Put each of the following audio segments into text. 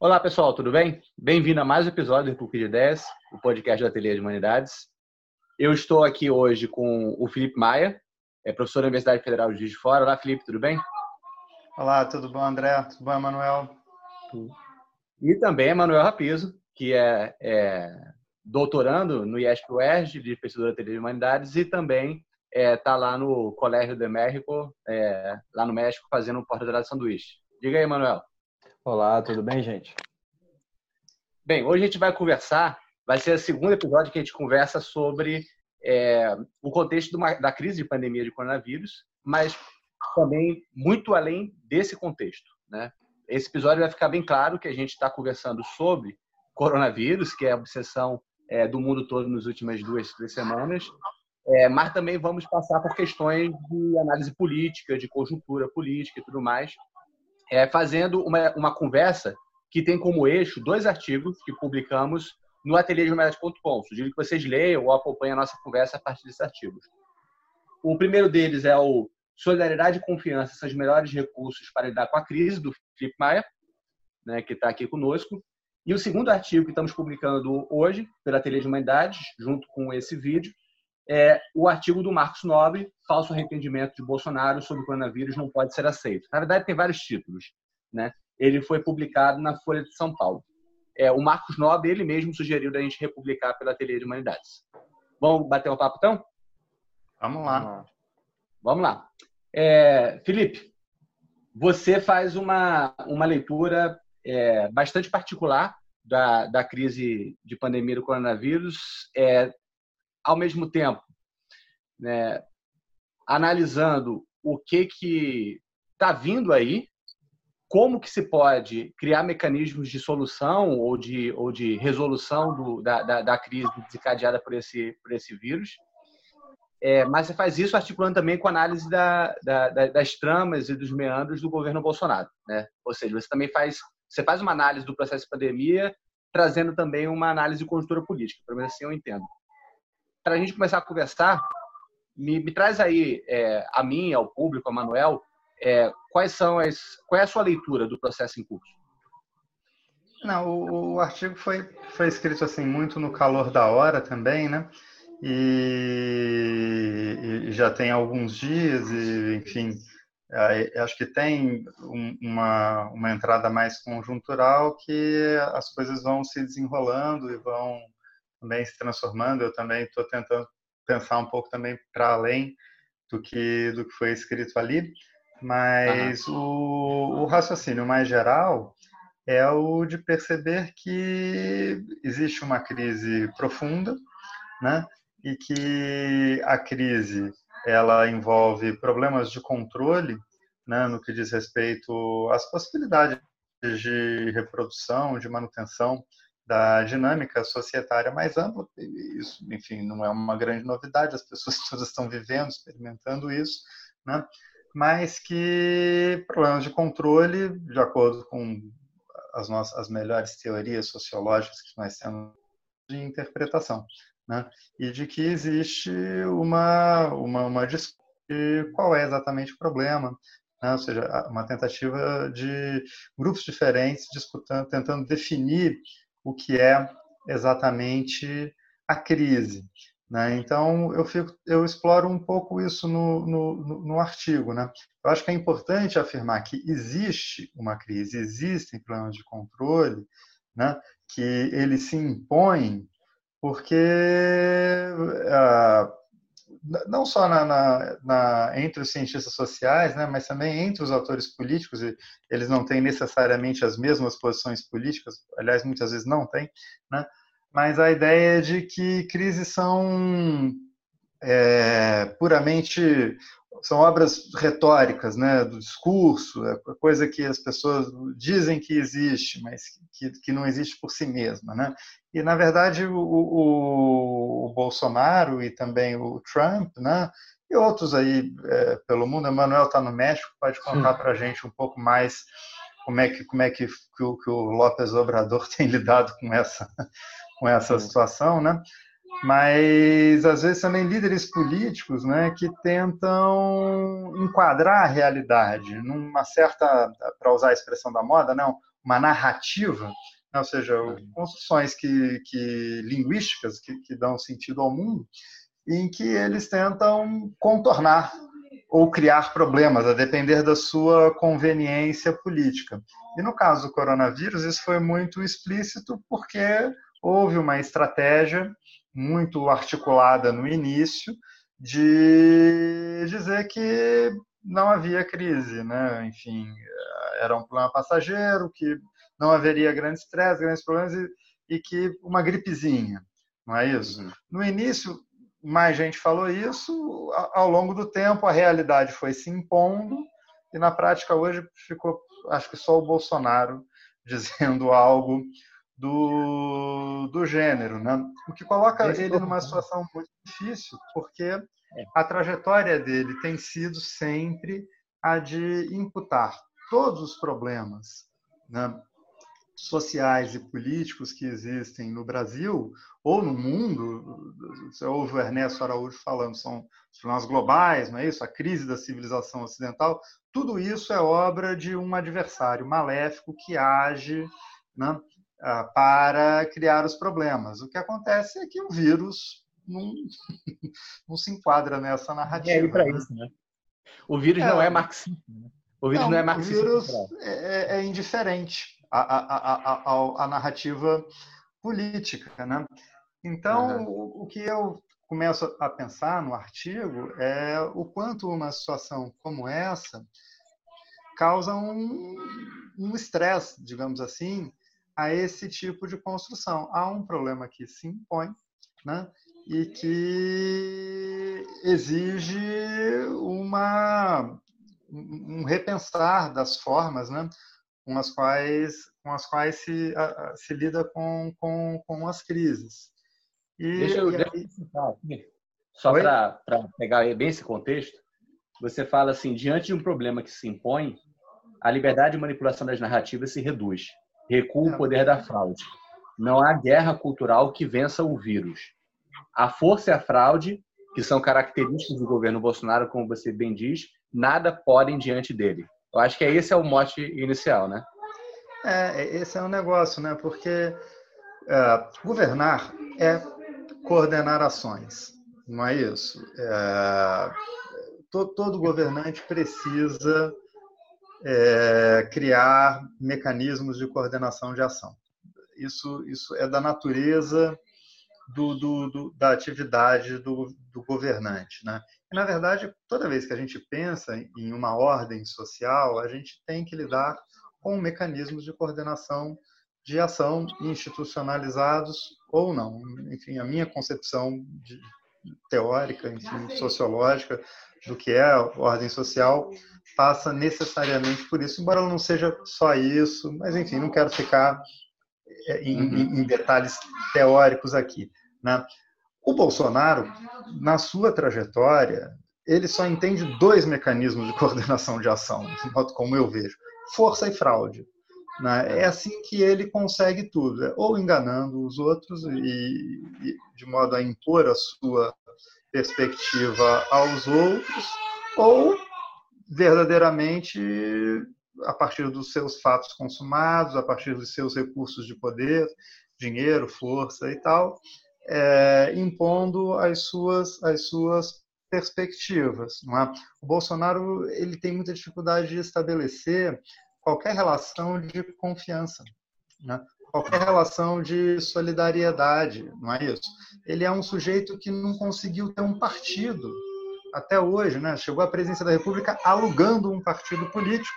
Olá, pessoal, tudo bem? Bem-vindo a mais um episódio do PUC de Ideias, o podcast do Ateliê de Humanidades. Eu estou aqui hoje com o Felipe Maia, é professor da Universidade Federal de Juiz de Fora. Olá, Felipe, tudo bem? Olá, tudo bom, André? Tudo bom, Emanuel? E também Emanuel Rapizo, que é, é, doutorando no IESP-UERJ, de pesquisador da Ateliê de Humanidades, e também está é, tá lá no Colégio de México, é, lá no México, fazendo um porta-dourado sanduíche. Diga aí, Emanuel. Olá, tudo bem, gente? Bem, hoje a gente vai conversar, vai ser o segundo episódio que a gente conversa sobre é, o contexto uma, da crise de pandemia de coronavírus, mas também muito além desse contexto. Né? Esse episódio vai ficar bem claro que a gente está conversando sobre coronavírus, que é a obsessão é, do mundo todo nas últimas duas, três semanas, é, mas também vamos passar por questões de análise política, de conjuntura política e tudo mais, é, fazendo uma, uma conversa que tem como eixo dois artigos que publicamos no ateliêdehumanidades.com. Sugiro que vocês leiam ou acompanhem a nossa conversa a partir desses artigos. O primeiro deles é o Solidariedade e Confiança são os melhores recursos para lidar com a crise, do Felipe Maia, né, que está aqui conosco. E o segundo artigo que estamos publicando hoje, pela Ateliê de Humanidades, junto com esse vídeo, é o artigo do Marcos Nobre, Falso Arrependimento de Bolsonaro sobre o coronavírus não pode ser aceito. Na verdade, tem vários títulos. Né? Ele foi publicado na Folha de São Paulo. É, o Marcos Nobre, ele mesmo sugeriu da gente republicar pela Ateliê de Humanidades. Vamos bater o um papo, então? Vamos lá. Vamos lá. É, Felipe, você faz uma, uma leitura é, bastante particular da, da crise de pandemia do coronavírus, é, ao mesmo tempo, né, analisando o que que está vindo aí, como que se pode criar mecanismos de solução ou de, ou de resolução do, da, da, da, crise desencadeada por esse, por esse vírus. É, mas você faz isso articulando também com a análise da, da, das tramas e dos meandros do governo Bolsonaro. Né? Ou seja, você também faz, você faz uma análise do processo de pandemia, trazendo também uma análise de conjuntura política, pelo menos assim eu entendo para a gente começar a conversar, me, me traz aí é, a mim, ao público, a Manuel, é, quais são as, qual é a sua leitura do processo em curso? Não, o, o, artigo foi, foi escrito assim muito no calor da hora também, né? E, e já tem alguns dias e, enfim, acho que tem uma, uma entrada mais conjuntural que as coisas vão se desenrolando e vão também se transformando. Eu também estou tentando pensar um pouco também para além do que do que foi escrito ali, mas uhum. o, o raciocínio mais geral é o de perceber que existe uma crise profunda, né? E que a crise ela envolve problemas de controle, né, no que diz respeito às possibilidades de reprodução, de manutenção da dinâmica societária mais ampla. Isso, enfim, não é uma grande novidade, as pessoas todas estão vivendo, experimentando isso, né? mas que problemas de controle, de acordo com as nossas as melhores teorias sociológicas que nós temos de interpretação, né? e de que existe uma, uma, uma discussão de qual é exatamente o problema, né? ou seja, uma tentativa de grupos diferentes disputando, tentando definir o que é exatamente a crise. Né? Então, eu, fico, eu exploro um pouco isso no, no, no, artigo. Né? Eu acho que é importante afirmar que existe uma crise, existem planos de controle, né? que eles se impõem porque uh, não só na, na, na, entre os cientistas sociais, né, mas também entre os autores políticos, eles não têm necessariamente as mesmas posições políticas, aliás, muitas vezes não têm, né, mas a ideia de que crises são é, puramente são obras retóricas, né, do discurso, é coisa que as pessoas dizem que existe, mas que, que não existe por si mesma, né? E na verdade o, o, o Bolsonaro e também o Trump, né, e outros aí é, pelo mundo, Emanuel está no México, pode contar para a gente um pouco mais como é que como é que, que, o, que o López Obrador tem lidado com essa com essa situação, né? Mas às vezes também líderes políticos né, que tentam enquadrar a realidade numa certa, para usar a expressão da moda, não, uma narrativa, né? ou seja, uhum. construções que, que linguísticas que, que dão sentido ao mundo, em que eles tentam contornar ou criar problemas, a depender da sua conveniência política. E no caso do coronavírus, isso foi muito explícito porque houve uma estratégia muito articulada no início de dizer que não havia crise, né? Enfim, era um problema passageiro, que não haveria grandes estresse, grandes problemas e, e, que uma gripezinha, não é isso? Uhum. No início, mais gente falou isso, ao longo do tempo a realidade foi se impondo e na prática hoje ficou, acho que só o Bolsonaro dizendo algo do, do gênero, né? o que coloca ele numa situação muito difícil, porque é. a trajetória dele tem sido sempre a de imputar todos os problemas né, sociais e políticos que existem no Brasil ou no mundo. Você ouve o Ernesto Araújo falando, são os problemas globais, não é isso? A crise da civilização ocidental. Tudo isso é obra de um adversário maléfico que age né, para criar os problemas. O que acontece é que o vírus não, não se enquadra nessa narrativa. É para né? isso, né? O vírus é, não é marxista. Né? O vírus não, não é marxista. O vírus é, é, é, indiferente à, à, à, à, narrativa política, né? Então, uhum. o, o que eu começo a pensar no artigo é o quanto uma situação como essa causa um estresse, um digamos assim, a esse tipo de construção. Há um problema que se impõe né, e que exige uma, um repensar das formas né, com as quais, com as quais se, a, se lida com, com, com as crises. E, deixa eu, aqui, só para pegar bem esse contexto, você fala assim, diante de um problema que se impõe, a liberdade de manipulação das narrativas se reduz. Recua o poder da fraude. Não há guerra cultural que vença o vírus. A força e a fraude, que são características do governo Bolsonaro, como você bem diz, nada podem diante dele. Eu acho que esse é o mote inicial, né? É, esse é um negócio, né? Porque é, governar é coordenar ações, não é isso? É, todo, todo governante precisa é, criar mecanismos de coordenação de ação. Isso, isso é da natureza do, do, do, da atividade do, governante. Né? E, na verdade, toda vez que a gente pensa em uma ordem social, a gente tem que lidar com mecanismos de coordenação de ação institucionalizados ou não. Enfim, a minha concepção de, teórica, enfim, sociológica do que é a ordem social passa necessariamente por isso, embora ela não seja só isso, mas enfim, não quero ficar é, em, uhum. em detalhes teóricos aqui. Né? O Bolsonaro, na sua trajetória, ele só entende dois mecanismos de coordenação de ação, de modo como eu vejo: força e fraude. Né? É assim que ele consegue tudo, é ou enganando os outros e, e de modo a impor a sua perspectiva aos outros, ou verdadeiramente a partir dos seus fatos consumados, a partir dos seus recursos de poder, dinheiro, força e tal, é, impondo as suas, as suas perspectivas. É? O Bolsonaro ele tem muita dificuldade de estabelecer qualquer relação de confiança, né? Qualquer relação de solidariedade, não é isso? Ele é um sujeito que não conseguiu ter um partido até hoje, né? Chegou à presidência da República alugando um partido político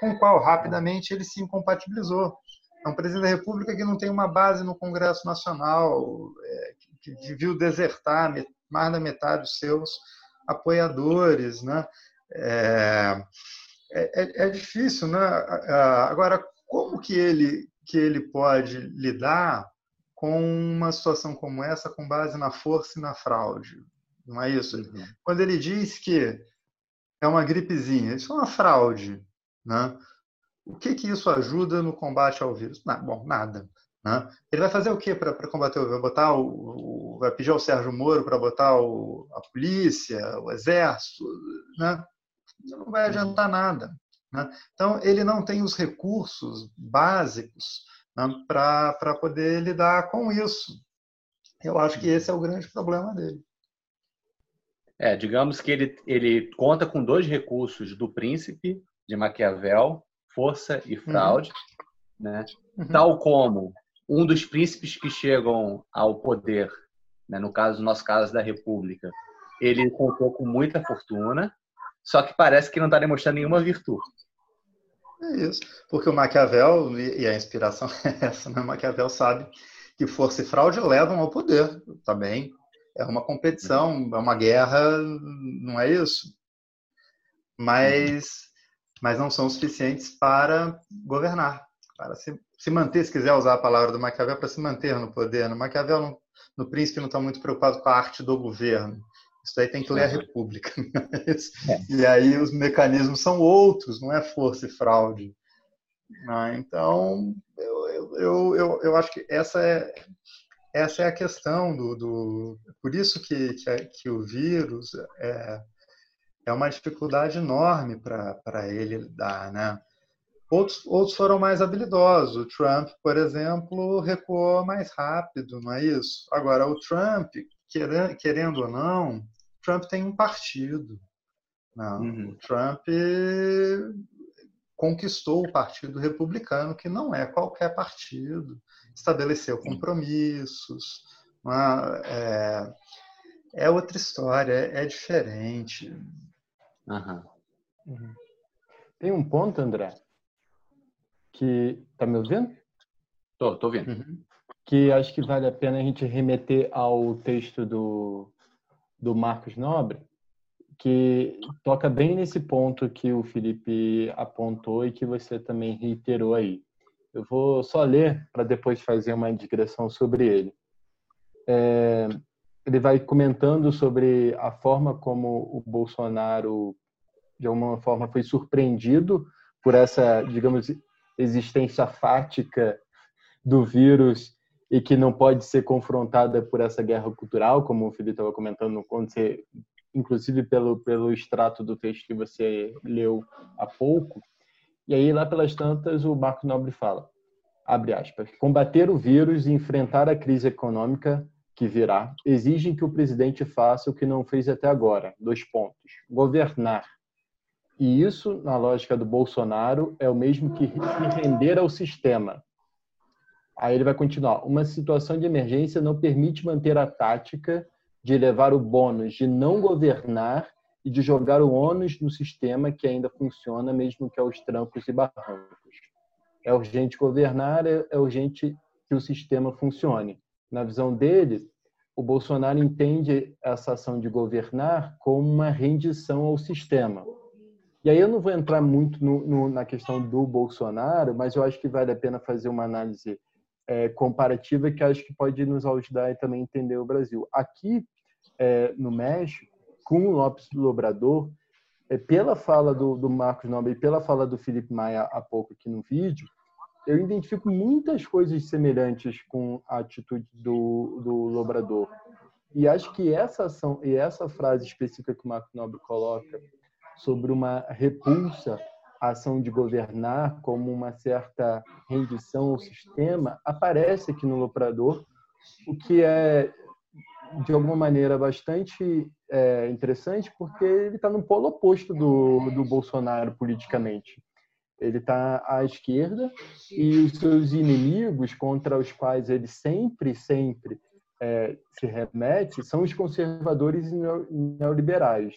com o qual rapidamente ele se incompatibilizou. É um presidente da República que não tem uma base no Congresso Nacional, é, que, viu desertar mais da metade dos seus apoiadores, né? É, é, é difícil, né? Agora, como que ele que ele pode lidar com uma situação como essa com base na força e na fraude? Não é isso? Uhum. Quando ele diz que é uma gripezinha, isso é uma fraude. Né? O que, que isso ajuda no combate ao vírus? Não, bom, nada. Né? Ele vai fazer o que para combater o vírus? Vai, botar o, o, vai pedir ao Sérgio Moro para botar o, a polícia, o exército? Né? Não vai adiantar nada. Né? Então, ele não tem os recursos básicos né, para poder lidar com isso. Eu acho que esse é o grande problema dele. É, digamos que ele, ele conta com dois recursos do príncipe de Maquiavel, força e fraude, uhum. né? Uhum. tal como um dos príncipes que chegam ao poder, né? no caso, no nosso caso da República, ele contou com muita fortuna, só que parece que não está demonstrando nenhuma virtude. É isso, porque o Maquiavel, e a inspiração é essa, né? Maquiavel sabe que força e fraude levam ao poder também. É uma competição, é uma guerra, não é isso? Mas, mas não são suficientes para governar, para se, se manter, se quiser usar a palavra do Maquiavel, para se manter no poder. No Maquiavel, no, no príncipe, não está muito preocupado com a arte do governo. Isso aí tem que ler a República. É. E aí os mecanismos são outros, não é força e fraude. Ah, então, eu, eu, eu, eu acho que essa é, essa é a questão do, do por isso que, que, que, o vírus é, é uma dificuldade enorme para ele lidar, né? Outros, outros foram mais habilidosos. O Trump, por exemplo, recuou mais rápido, não é isso? Agora, o Trump, querendo, querendo ou não, Trump tem um partido. Não, uhum. O Trump conquistou o Partido Republicano, que não é qualquer partido, estabeleceu compromissos, é, é, outra história, é, é diferente. Uhum. Uhum. Tem um ponto, André, que tá me ouvindo? Tô, tô ouvindo. Uhum. Que acho que vale a pena a gente remeter ao texto do do Marcos Nobre, que toca bem nesse ponto que o Felipe apontou e que você também reiterou aí. Eu vou só ler para depois fazer uma digressão sobre ele. É, ele vai comentando sobre a forma como o Bolsonaro, de alguma forma, foi surpreendido por essa, digamos, existência fática do vírus e que não pode ser confrontada por essa guerra cultural, como o Felipe estava comentando, quando você, inclusive pelo, pelo extrato do texto que você leu há pouco. E aí, lá pelas tantas, o Marco Nobre fala, abre aspas, combater o vírus e enfrentar a crise econômica que virá exigem que o presidente faça o que não fez até agora, dois pontos, governar. E isso, na lógica do Bolsonaro, é o mesmo que se render ao sistema, Aí ele vai continuar. Uma situação de emergência não permite manter a tática de levar o bônus de não governar e de jogar o ônus no sistema que ainda funciona, mesmo que aos trancos e barrancos. É urgente governar, é, é urgente que o sistema funcione. Na visão dele, o Bolsonaro entende essa ação de governar como uma rendição ao sistema. E aí eu não vou entrar muito no, no, na questão do Bolsonaro, mas eu acho que vale a pena fazer uma análise é, comparativa que acho que pode nos ajudar e também entender o Brasil. Aqui é, no México, com o Lopes Lobrador, é, pela fala do, do Marcos Nobre e pela fala do Felipe Maia há pouco aqui no vídeo, eu identifico muitas coisas semelhantes com a atitude do, do Lobrador. E acho que essa ação e essa frase específica que o Marcos Nobre coloca sobre uma repulsa a ação de governar como uma certa rendição ao sistema aparece aqui no Loprador, o que é de alguma maneira bastante é, interessante porque ele está no polo oposto do, do Bolsonaro politicamente. Ele está à esquerda e os seus inimigos contra os quais ele sempre, sempre é, se remete são os conservadores neoliberais.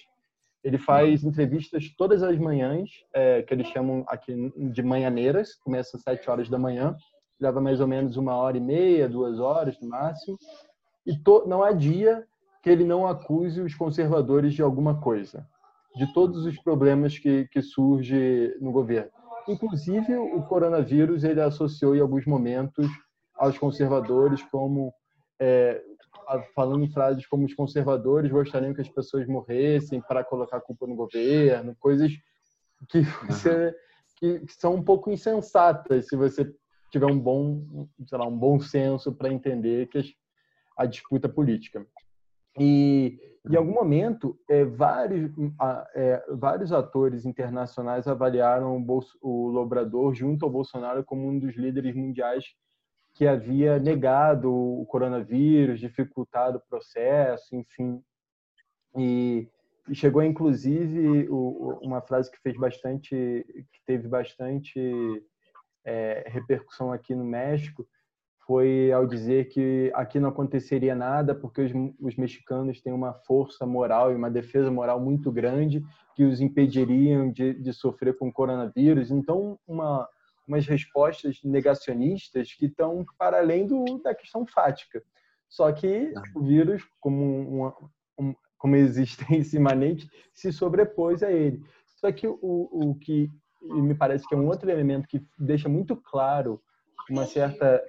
Ele faz entrevistas todas as manhãs, é, que eles chamam aqui de manhãneiras, começa às sete horas da manhã, leva mais ou menos uma hora e meia, duas horas no máximo, e to, não há dia que ele não acuse os conservadores de alguma coisa, de todos os problemas que, que surge no governo. Inclusive, o coronavírus ele associou em alguns momentos aos conservadores como é, falando frases como os conservadores gostariam que as pessoas morressem para colocar a culpa no governo, coisas que, você, que, que são um pouco insensatas se você tiver um bom, sei lá, um bom senso para entender que a disputa política. E em algum momento, é, vários, é, vários atores internacionais avaliaram o, Bolso, o Lobrador junto ao Bolsonaro como um dos líderes mundiais que havia negado o coronavírus, dificultado o processo, enfim. E, e chegou, inclusive, o, uma frase que fez bastante, que teve bastante é, repercussão aqui no México, foi ao dizer que aqui não aconteceria nada porque os, os, mexicanos têm uma força moral e uma defesa moral muito grande que os impediriam de, de sofrer com o coronavírus. Então, uma, umas respostas negacionistas que estão para além do, da questão fática. Só que o vírus, como, uma, um, como existência imanente, se sobrepôs a ele. Só que o, o que me parece que é um outro elemento que deixa muito claro uma certa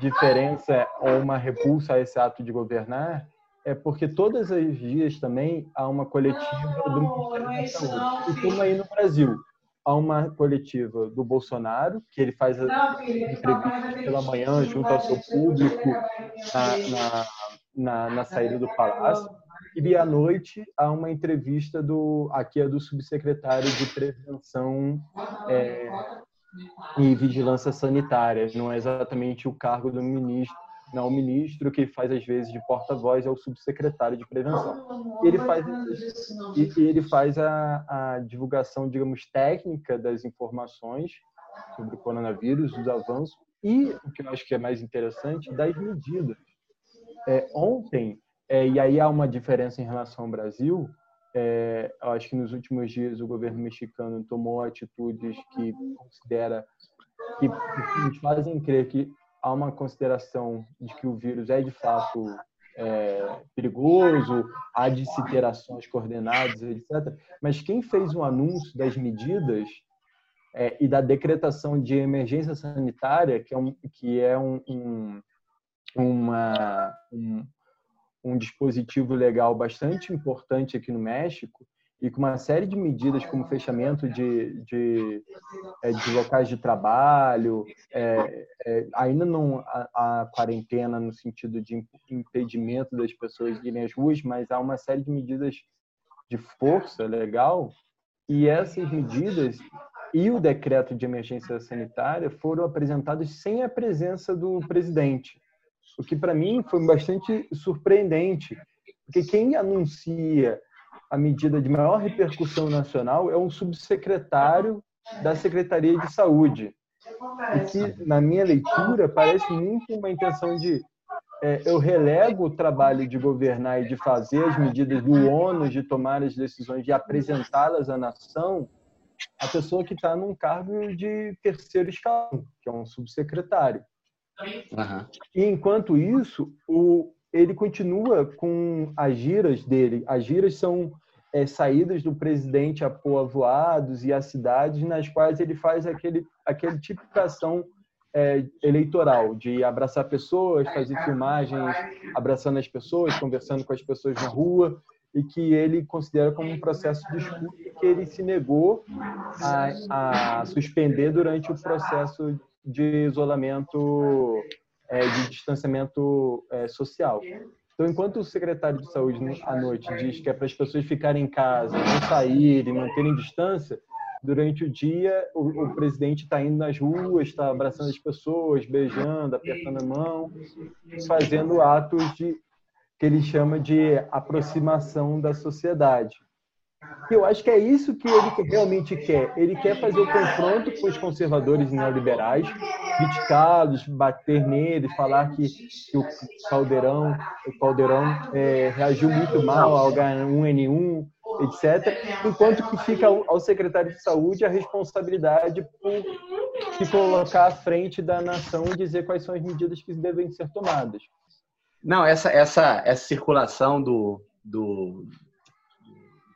diferença ou uma repulsa a esse ato de governar é porque todos os dias também há uma coletiva do Ministério da Saúde. E como aí no Brasil, há uma coletiva do Bolsonaro, que ele faz entrevistas pela manhã junto ao seu público na, na, na, na saída do palácio. E à noite há uma entrevista do aqui é do subsecretário de prevenção é, e vigilância sanitária. Não é exatamente o cargo do ministro, não o ministro que faz às vezes de porta-voz é o subsecretário de prevenção. Ele faz e ele faz a, a divulgação, digamos, técnica das informações sobre o coronavírus, dos avanços e o que eu acho que é mais interessante das medidas. É, ontem é, e aí há uma diferença em relação ao Brasil. É, eu acho que nos últimos dias o governo mexicano tomou atitudes que considera que nos fazem crer que há uma consideração de que o vírus é de fato é, perigoso, há de se ter ações coordenadas, etc. Mas quem fez o um anúncio das medidas é, e da decretação de emergência sanitária, que é um, que é um, um uma, um, um dispositivo legal bastante importante aqui no México e com uma série de medidas como fechamento de, de, é, de locais de trabalho, é, é, ainda não há, há, quarentena no sentido de impedimento das pessoas de irem às ruas, mas há uma série de medidas de força legal. E essas medidas e o decreto de emergência sanitária foram apresentados sem a presença do presidente o que para mim foi bastante surpreendente, porque quem anuncia a medida de maior repercussão nacional é um subsecretário da Secretaria de Saúde. E que, na minha leitura, parece muito uma intenção de é, eu relego o trabalho de governar e de fazer as medidas do ônus de tomar as decisões, de apresentá-las à nação, a pessoa que está num cargo de terceiro escalão, que é um subsecretário. Uhum. E enquanto isso, o, ele continua com as giras dele. As giras são é, saídas do presidente a povoados e a cidades nas quais ele faz aquele, aquele tipo de ação é, eleitoral, de abraçar pessoas, fazer filmagens abraçando as pessoas, conversando com as pessoas na rua, e que ele considera como um processo de escuta que ele se negou a, a suspender durante o processo de isolamento, é, de distanciamento é, social. Então, enquanto o secretário de saúde à noite diz que é para as pessoas ficarem em casa, não saírem, manterem distância, durante o dia o, o presidente está indo nas ruas, está abraçando as pessoas, beijando, apertando a mão, fazendo atos de que ele chama de aproximação da sociedade. Eu acho que é isso que ele realmente quer. Ele quer fazer o confronto com os conservadores neoliberais, criticá-los, bater neles, falar que, que o Caldeirão, o Caldeirão é, reagiu muito mal ao H1N1, etc. Enquanto que fica ao secretário de saúde a responsabilidade por se colocar à frente da nação e dizer quais são as medidas que devem ser tomadas. Não, essa, essa, essa circulação do, do,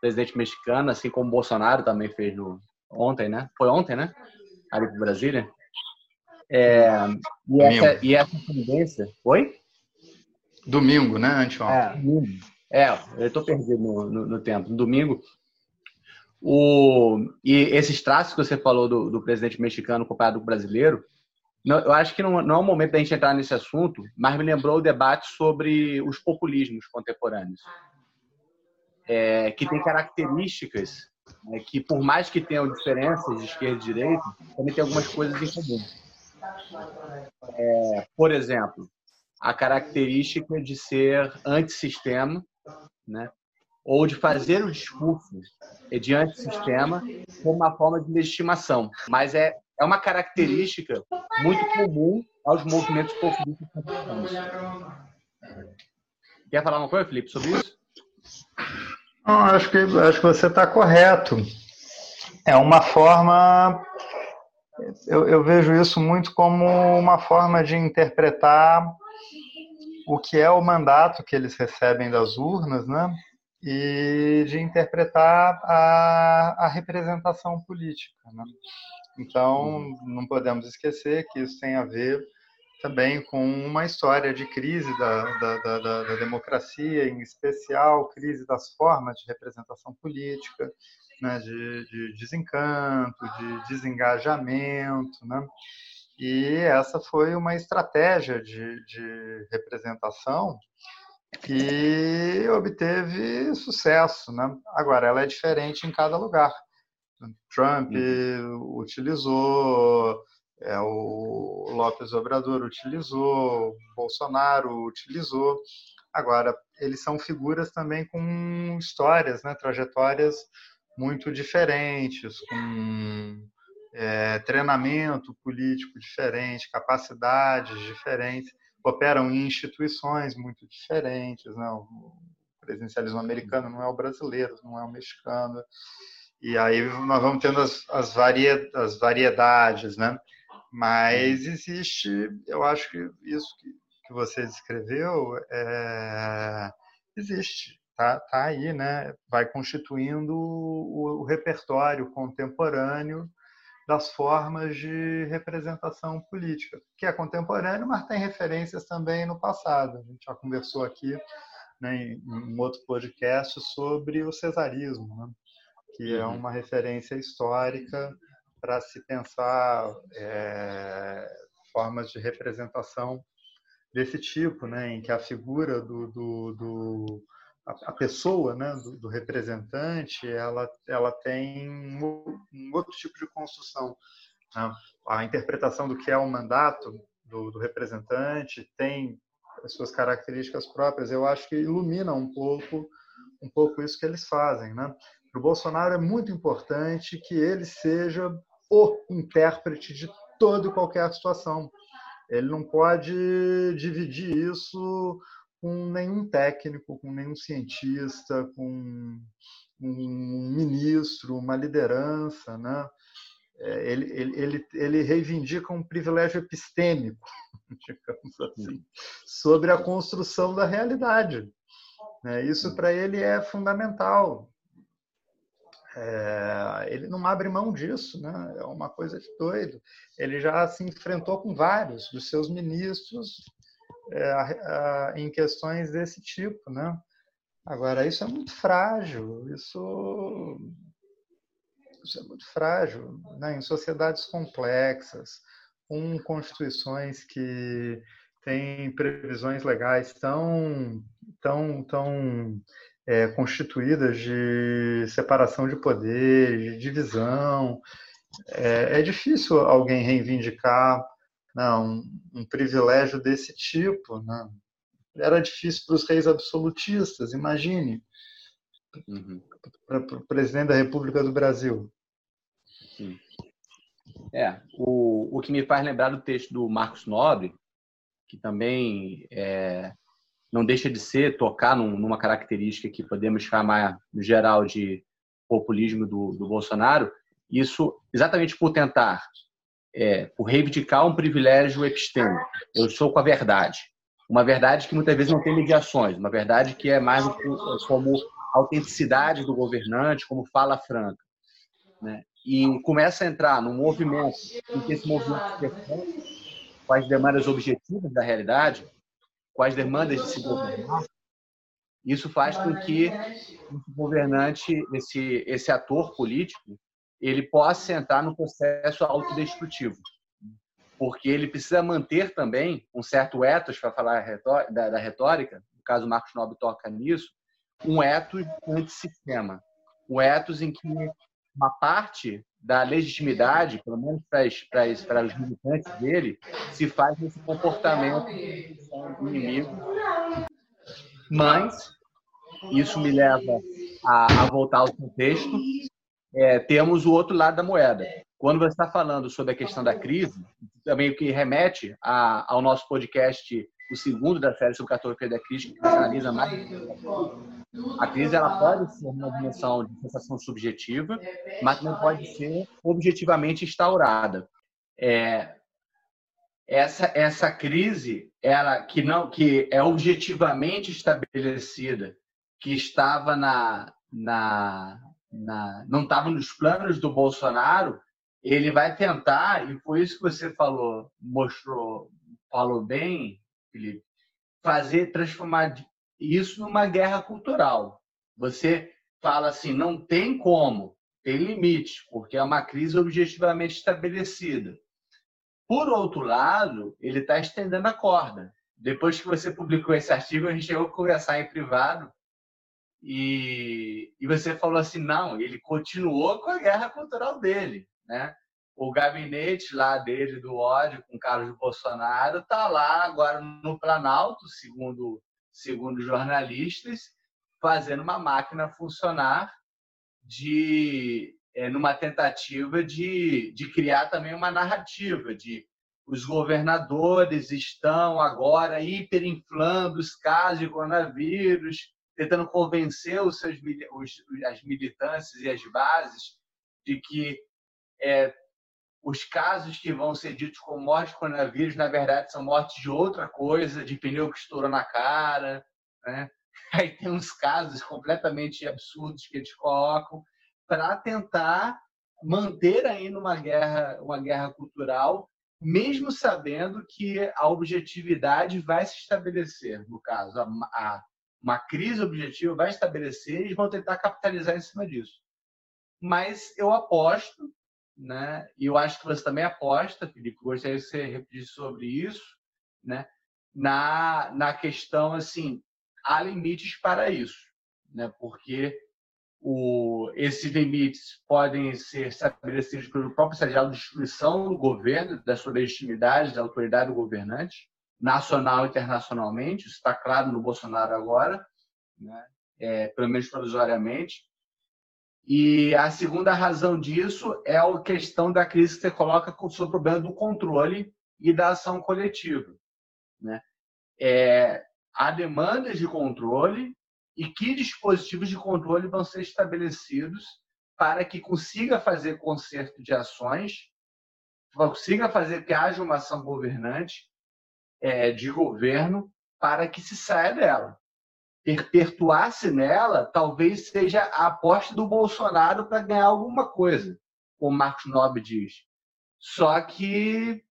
presidente mexicano, assim como o Bolsonaro também fez no, ontem, né? Foi ontem, né? Ali para Brasília. É, e, essa, e essa tendência. Oi? Domingo, né? Anteontem. É, é eu estou perdido no, no, no, tempo. Domingo. O, e esses traços que você falou do, do presidente mexicano comparado com o brasileiro, não, eu acho que não, não é o momento da gente entrar nesse assunto, mas me lembrou o debate sobre os populismos contemporâneos, é, que tem características né, que, por mais que tenham diferenças de esquerda e direita, também tem algumas coisas em comum. É, por exemplo, a característica de ser antissistema, né? ou de fazer o discurso de antissistema como uma forma de legitimação. Mas é, é uma característica muito comum aos movimentos populistas. Quer falar uma coisa, Felipe, sobre isso? Não, acho que, acho que você está correto. É uma forma. Eu, eu vejo isso muito como uma forma de interpretar o que é o mandato que eles recebem das urnas, né? e de interpretar a, a representação política. Né? Então, não podemos esquecer que isso tem a ver também com uma história de crise da, da, da, da, democracia, em especial crise das formas de representação política, né, de, de desencanto, de desengajamento, né? E essa foi uma estratégia de, de representação que obteve sucesso. Né? Agora, ela é diferente em cada lugar. Trump uhum. utilizou, é, o Lopes Obrador utilizou, Bolsonaro utilizou. Agora, eles são figuras também com histórias, né, trajetórias muito diferentes, com é, treinamento político diferente, capacidades diferentes operam em instituições muito diferentes, né? O presidencialismo americano não é o brasileiro, não é o mexicano. E aí nós vamos tendo as, as variedades, né? Mas existe, eu acho que isso que, que você descreveu é, existe, tá, tá aí, né? Vai constituindo o, o repertório contemporâneo das formas de representação política, que é contemporâneo, mas tem referências também no passado. A gente já conversou aqui né, em um outro podcast sobre o cesarismo, né, que é uhum. uma referência histórica para se pensar é, formas de representação desse tipo, né, em que a figura do, do, do a, pessoa né, do, do, representante ela, ela tem um, outro tipo de construção. Né? A interpretação do que é o mandato do, do, representante tem as suas características próprias. Eu acho que ilumina um pouco um pouco isso que eles fazem. Né? Para o Bolsonaro é muito importante que ele seja o intérprete de toda e qualquer situação. Ele não pode dividir isso com nenhum técnico, com nenhum cientista, com um ministro, uma liderança, né? É, ele, ele, ele, ele reivindica um privilégio epistêmico, digamos assim, sobre a construção da realidade. Né? Isso para ele é fundamental. É, ele não abre mão disso, né? é uma coisa de doido. Ele já se enfrentou com vários dos seus ministros é, em questões desse tipo, né? Agora, isso é muito frágil, isso, isso é muito frágil, né? Em sociedades complexas, com constituições que têm previsões legais tão, tão, tão é, constituídas de separação de poderes, de divisão, é, é difícil alguém reivindicar não, um, um privilégio desse tipo. Né? Era difícil para os reis absolutistas, imagine. Uhum. Para o presidente da República do Brasil. Sim. É, o, o que me faz lembrar do texto do Marcos Nobre, que também é, não deixa de ser tocar num, numa característica que podemos chamar, no geral, de populismo do, do Bolsonaro, isso exatamente por tentar é, por reivindicar um privilégio epistêmico. Eu estou com a verdade. Uma verdade que muitas vezes não tem mediações, uma verdade que é mais como autenticidade do governante, como fala franca. Né? E começa a entrar num movimento em que esse movimento com as demandas objetivas da realidade, com as demandas de se governar, isso faz com que o governante, esse, esse ator político, ele possa entrar no processo autodestrutivo. porque ele precisa manter também um certo ethos, para falar da, retórica, no caso o Marcos Nobre toca nisso, um ethos antissistema. Um ethos em que uma parte da legitimidade, pelo menos para, os militantes dele, se faz nesse comportamento do inimigo. Mas, isso me leva a, a voltar ao contexto, é, temos o outro lado da moeda. Quando você está falando sobre a questão da crise, também o que remete a, ao nosso podcast, o segundo da série sobre cartografia da crise, que analisa mais a crise ela pode ser uma dimensão de sensação subjetiva, mas não pode ser objetivamente instaurada. É, essa essa crise ela que não que é objetivamente estabelecida, que estava na, na, na não estava nos planos do Bolsonaro, ele vai tentar e foi isso que você falou, mostrou, falou bem, Felipe, fazer transformar isso numa guerra cultural. Você fala assim, não tem como, tem limite, porque é uma crise objetivamente estabelecida. Por outro lado, ele está estendendo a corda. Depois que você publicou esse artigo, a gente chegou a conversar em privado e, e você falou assim, não, ele continuou com a guerra cultural dele, né? O gabinete lá dele do ódio com Carlos Bolsonaro está lá agora no Planalto, segundo segundo jornalistas, fazendo uma máquina funcionar de é, numa tentativa de, de criar também uma narrativa de os governadores estão agora hiperinflando os casos de coronavírus, tentando convencer os seus os, as militâncias e as bases de que é, os casos que vão ser ditos como mortes de coronavírus, na verdade, são mortes de outra coisa, de pneu que estourou na cara. Né? Aí tem uns casos completamente absurdos que eles colocam para tentar manter ainda uma guerra, uma guerra cultural, mesmo sabendo que a objetividade vai se estabelecer. No caso, a, a, uma crise objetiva vai estabelecer e eles vão tentar capitalizar em cima disso. Mas eu aposto né? E eu acho que você também aposta, Felipe, gostaria que você repetisse sobre isso, né? Na, na questão, assim, há limites para isso, né? Porque o, esses limites podem ser estabelecidos pelo próprio estagiário de instituição do governo, da sua legitimidade, da autoridade do governante, nacional e internacionalmente, isso está claro no Bolsonaro agora, né? É, pelo menos provisoriamente, e a segunda razão disso é a questão da crise que você coloca sobre o problema do controle e da ação coletiva. Né? É, há demandas de controle e que dispositivos de controle vão ser estabelecidos para que consiga fazer conserto de ações, consiga fazer que haja uma ação governante é, de governo para que se saia dela perpetuar-se nela, talvez seja a aposta do Bolsonaro para ganhar alguma coisa, como Marcos Nobre diz. Só que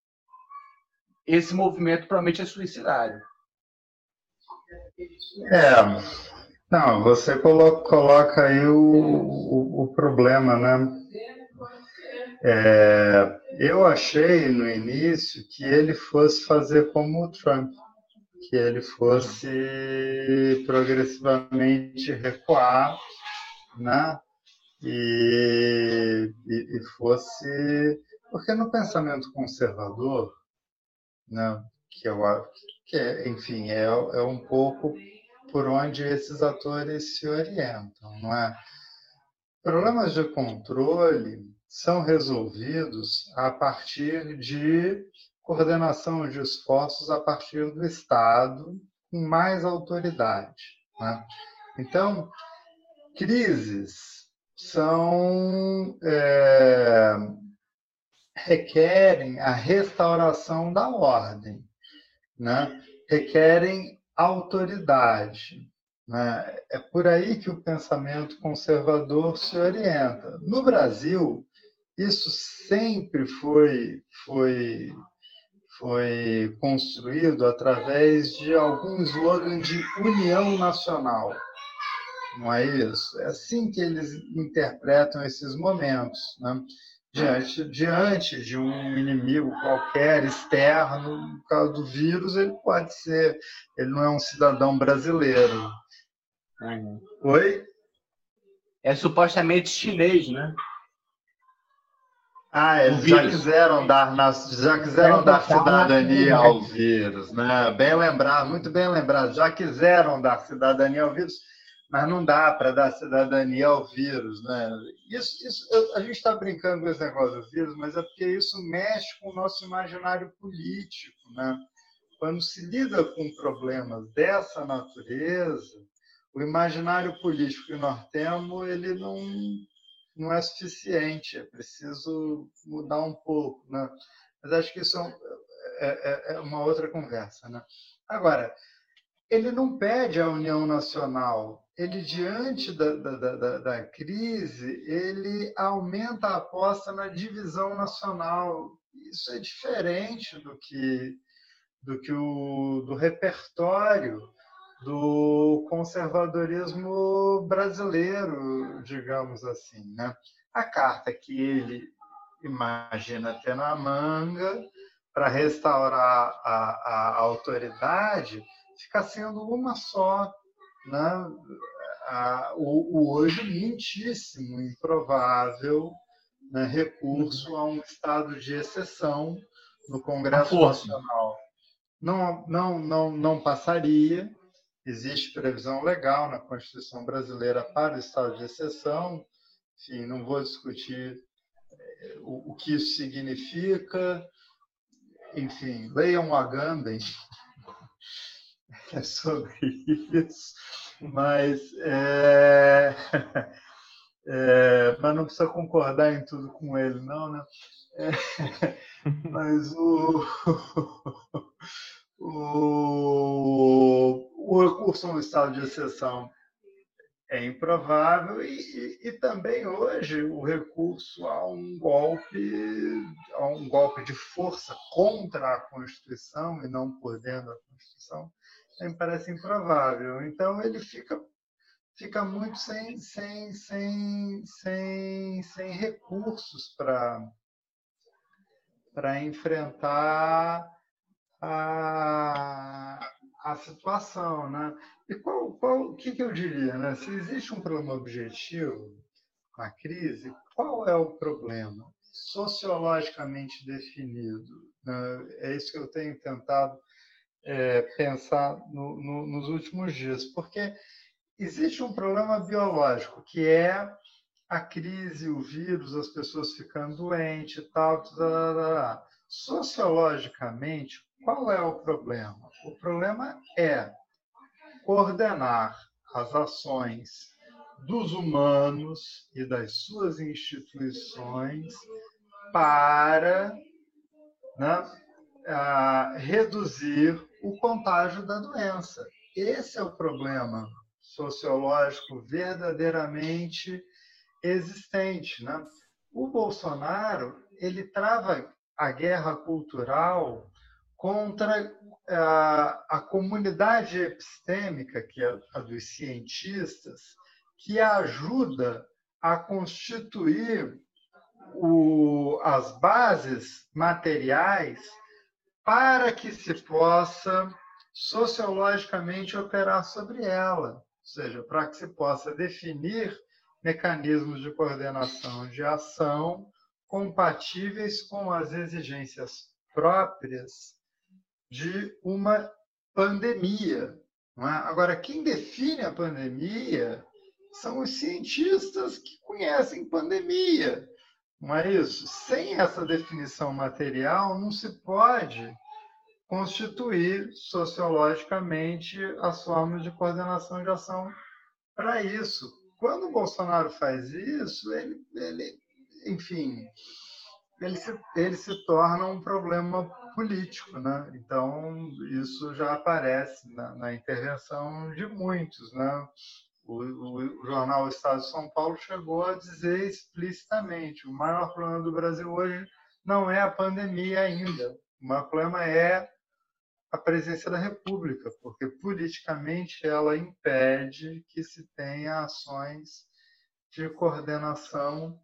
esse movimento provavelmente é suicidário. É, não, você coloca, coloca aí o, o, o problema, né? É, eu achei no início que ele fosse fazer como o Trump que ele fosse progressivamente recuar, né? E, e, e fosse porque no pensamento conservador, né, que eu que enfim é, é um pouco por onde esses atores se orientam, não é? Problemas de controle são resolvidos a partir de coordenação de esforços a partir do Estado com mais autoridade. Né? Então, crises são é, requerem a restauração da ordem, né? requerem autoridade. Né? É por aí que o pensamento conservador se orienta. No Brasil, isso sempre foi, foi foi construído através de algum slogan de união nacional. Não é isso? É assim que eles interpretam esses momentos, né? diante, diante de um inimigo qualquer externo, no caso do vírus, ele pode ser, ele não é um cidadão brasileiro. Uhum. Oi? É supostamente chinês, né? Ah, eles já quiseram dar, já quiseram dar cidadania ao vírus, né? Bem lembrado, muito bem lembrado. Já quiseram dar cidadania ao vírus, mas não dá para dar cidadania ao vírus, né? Isso, isso a gente está brincando com esse negócio do vírus, mas é porque isso mexe com o nosso imaginário político, né? Quando se lida com problemas dessa natureza, o imaginário político que nós temos, ele não não é suficiente, é preciso mudar um pouco, né? Mas acho que isso é, é, é uma outra conversa, né? Agora, ele não pede a união nacional. Ele, diante da, da, da, da, crise, ele aumenta a aposta na divisão nacional. Isso é diferente do que, do, que o, do repertório do conservadorismo brasileiro, digamos assim. Né? A carta que ele imagina ter na manga para restaurar a, a, autoridade fica sendo uma só. Né? A, o, o, hoje muitíssimo improvável né, recurso a um estado de exceção no Congresso Nacional. Não, não, não, não passaria, existe previsão legal na Constituição brasileira para o estado de exceção. Enfim, não vou discutir eh, o, o que isso significa. Enfim, leiam Agamben é sobre isso, mas, é, é, mas não precisa concordar em tudo com ele, não, né? É, mas o, o, o recurso no estado de exceção é improvável e, e, também hoje o recurso a um golpe a um golpe de força contra a Constituição e não por dentro da Constituição me parece improvável. Então ele fica fica muito sem sem sem sem, sem recursos para para enfrentar a, a situação, né? E qual, qual, o que, que eu diria, né? Se existe um problema objetivo na crise, qual é o problema sociologicamente definido? Né? É isso que eu tenho tentado é, pensar no, no, nos últimos dias, porque existe um problema biológico que é a crise, o vírus, as pessoas ficando doentes tal, tal, tal, tal. Sociologicamente, qual é o problema? O problema é coordenar as ações dos humanos e das suas instituições para né, reduzir o contágio da doença. Esse é o problema sociológico verdadeiramente existente. Né? O Bolsonaro ele trava a guerra cultural contra a, a comunidade epistêmica, que é a dos cientistas, que ajuda a constituir o, as bases materiais para que se possa sociologicamente operar sobre ela, ou seja, para que se possa definir mecanismos de coordenação de ação compatíveis com as exigências próprias de uma pandemia. É? Agora, quem define a pandemia são os cientistas que conhecem pandemia. Não é isso? Sem essa definição material, não se pode constituir sociologicamente as formas de coordenação de ação para isso. Quando o Bolsonaro faz isso, ele, ele enfim, ele se, ele se torna um problema político, né? Então isso já aparece na, na intervenção de muitos, né? O, o, o, jornal Estado de São Paulo chegou a dizer explicitamente: o maior problema do Brasil hoje não é a pandemia ainda, o maior problema é a presença da República, porque politicamente ela impede que se tenha ações de coordenação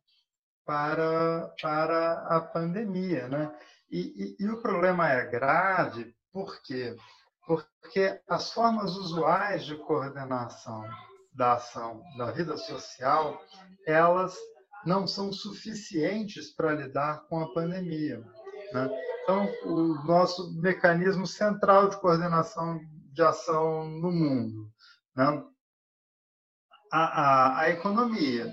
para, para a pandemia. Né? E, e, e o problema é grave, por quê? Porque as formas usuais de coordenação da ação da vida social, elas não são suficientes para lidar com a pandemia. Né? Então, o nosso mecanismo central de coordenação de ação no mundo, né? a, a, a economia,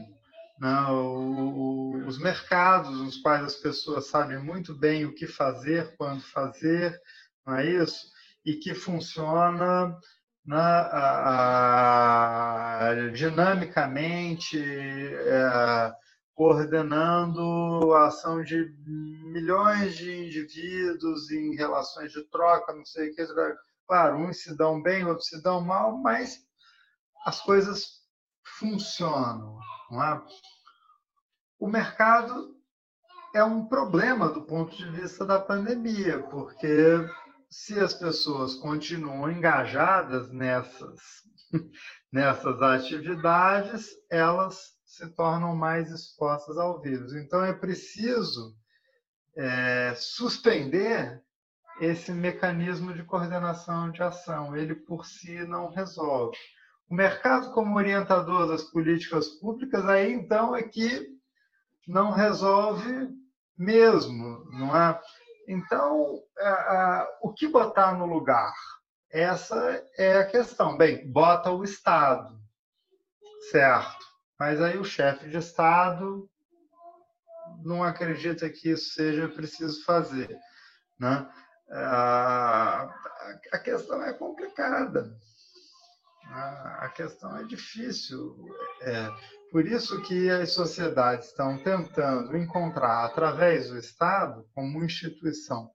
né? o, os mercados, nos quais as pessoas sabem muito bem o que fazer, quando fazer, não é isso? E que funciona né, a, dinamicamente, é, coordenando a ação de milhões de indivíduos em relações de troca, não sei o que. Claro, uns se dão bem, outros se dão mal, mas as coisas funcionam. Não é? O mercado é um problema do ponto de vista da pandemia, porque se as pessoas continuam engajadas nessas, nessas atividades, elas se tornam mais expostas ao vírus. Então, é preciso é, suspender esse mecanismo de coordenação de ação. Ele, por si, não resolve. O mercado, como orientador das políticas públicas, aí então é que não resolve mesmo, não é? Então, o que botar no lugar? Essa é a questão. Bem, bota o Estado, certo? Mas aí o chefe de Estado não acredita que isso seja preciso fazer. Né? A questão é complicada. A questão é difícil. É, por isso que as sociedades estão tentando encontrar, através do Estado, como instituição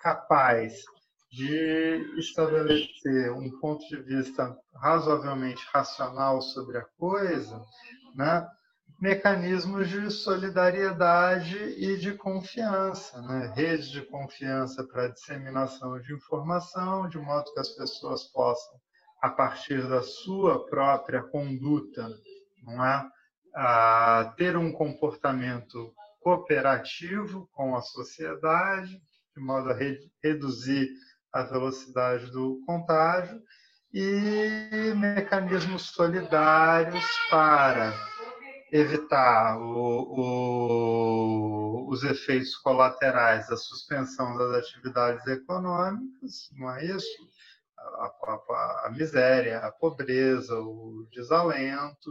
capaz de estabelecer um ponto de vista razoavelmente racional sobre a coisa, né? mecanismos de solidariedade e de confiança, né? redes de confiança para disseminação de informação, de modo que as pessoas possam, a partir da sua própria conduta, não é? a ter um comportamento cooperativo com a sociedade, de modo a re reduzir a velocidade do contágio, e mecanismos solidários para evitar o, o, os efeitos colaterais da suspensão das atividades econômicas, não é isso? A, a, a miséria, a pobreza, o desalento,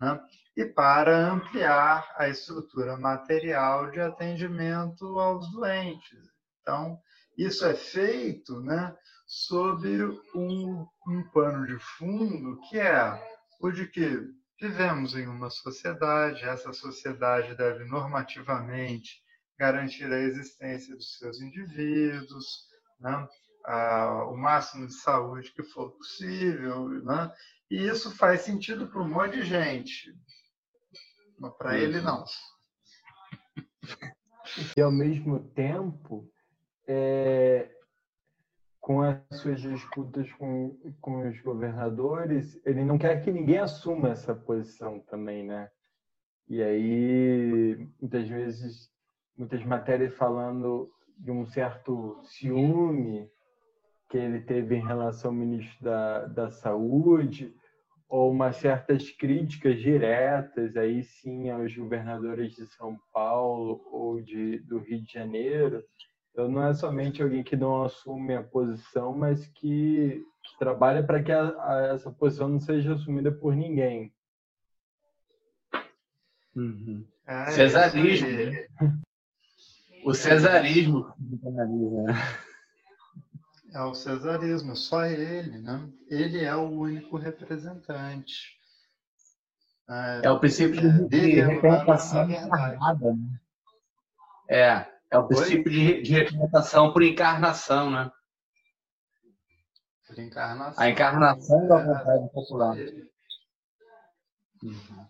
né? e para ampliar a estrutura material de atendimento aos doentes. Então, isso é feito né, sob um, um pano de fundo que é o de que vivemos em uma sociedade, essa sociedade deve normativamente garantir a existência dos seus indivíduos, né? O máximo de saúde que for possível, né? e isso faz sentido para um monte de gente, mas para ele não. E ao mesmo tempo, é, com as suas disputas com, com os governadores, ele não quer que ninguém assuma essa posição também, né? E aí, muitas vezes, muitas matérias falando de um certo ciúme que ele teve em relação ao ministro da, da Saúde, ou umas certas críticas diretas, aí sim, aos governadores de São Paulo ou de, do Rio de Janeiro, então, não é somente alguém que não assume a posição, mas que trabalha para que a, a, essa posição não seja assumida por ninguém. Uhum. Ah, cesarismo. É o cesarismo. É o cesarismo, só ele, né? Ele é o único representante. É, é o princípio de, de representação encarnada. Né? É, é o princípio de, de representação por encarnação, né? Por encarnação. A encarnação da vontade popular. Uhum.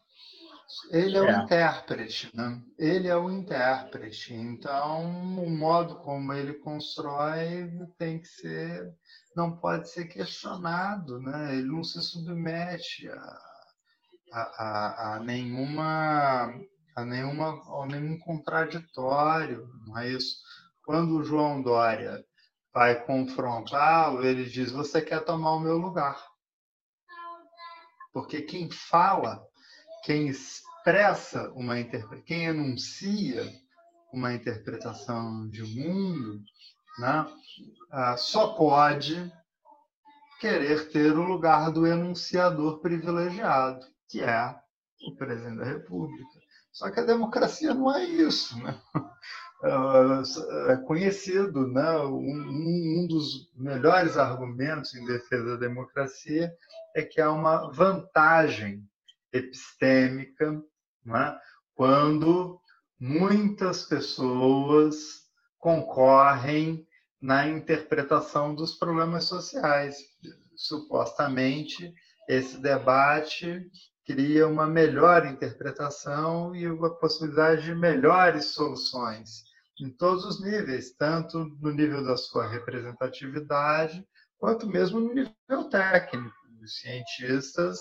Ele é, o é. intérprete, né? Ele é o intérprete. Então, o modo como ele constrói tem que ser, não pode ser questionado, né? Ele não se submete a, a, a, a nenhuma a nenhuma, a nenhum contraditório, não é isso? Quando o João Dória vai confrontá-lo, ele diz: Você quer tomar o meu lugar. Porque quem fala, quem expressa uma quem enuncia uma interpretação de mundo, né, ah, só pode querer ter o lugar do enunciador privilegiado, que é o presidente da República. Só que a democracia não é isso, né? É conhecido, né? Um, um dos melhores argumentos em defesa da democracia é que há uma vantagem epistêmica né? quando muitas pessoas concorrem na interpretação dos problemas sociais. Supostamente, esse debate cria uma melhor interpretação e uma possibilidade de melhores soluções em todos os níveis, tanto no nível da sua representatividade, quanto mesmo no nível técnico. Os cientistas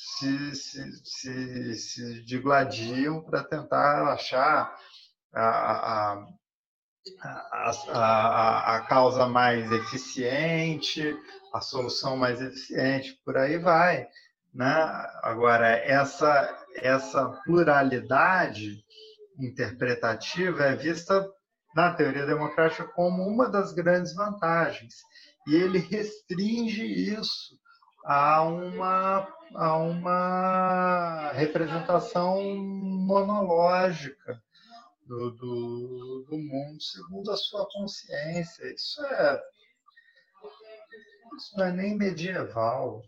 se, se, se, se digladiam para tentar achar a, a, a, a, causa mais eficiente, a solução mais eficiente, por aí vai. Né? Agora, essa, essa pluralidade interpretativa é vista na teoria democrática como uma das grandes vantagens. E ele restringe isso a uma, a uma representação monológica do, do, do mundo segundo a sua consciência. Isso é, isso não é nem medieval.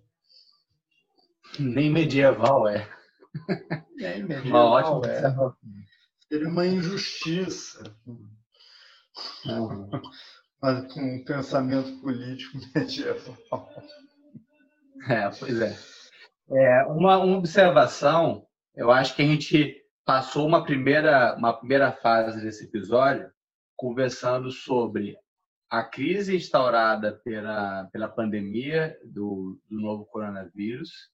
Nem medieval é. Nem medieval uma é. Seria uma injustiça. Mas com um pensamento político medieval. É, pois é. É uma, uma observação, eu acho que a gente passou uma primeira, uma primeira fase desse episódio conversando sobre a crise instaurada pela, pela pandemia do, do novo coronavírus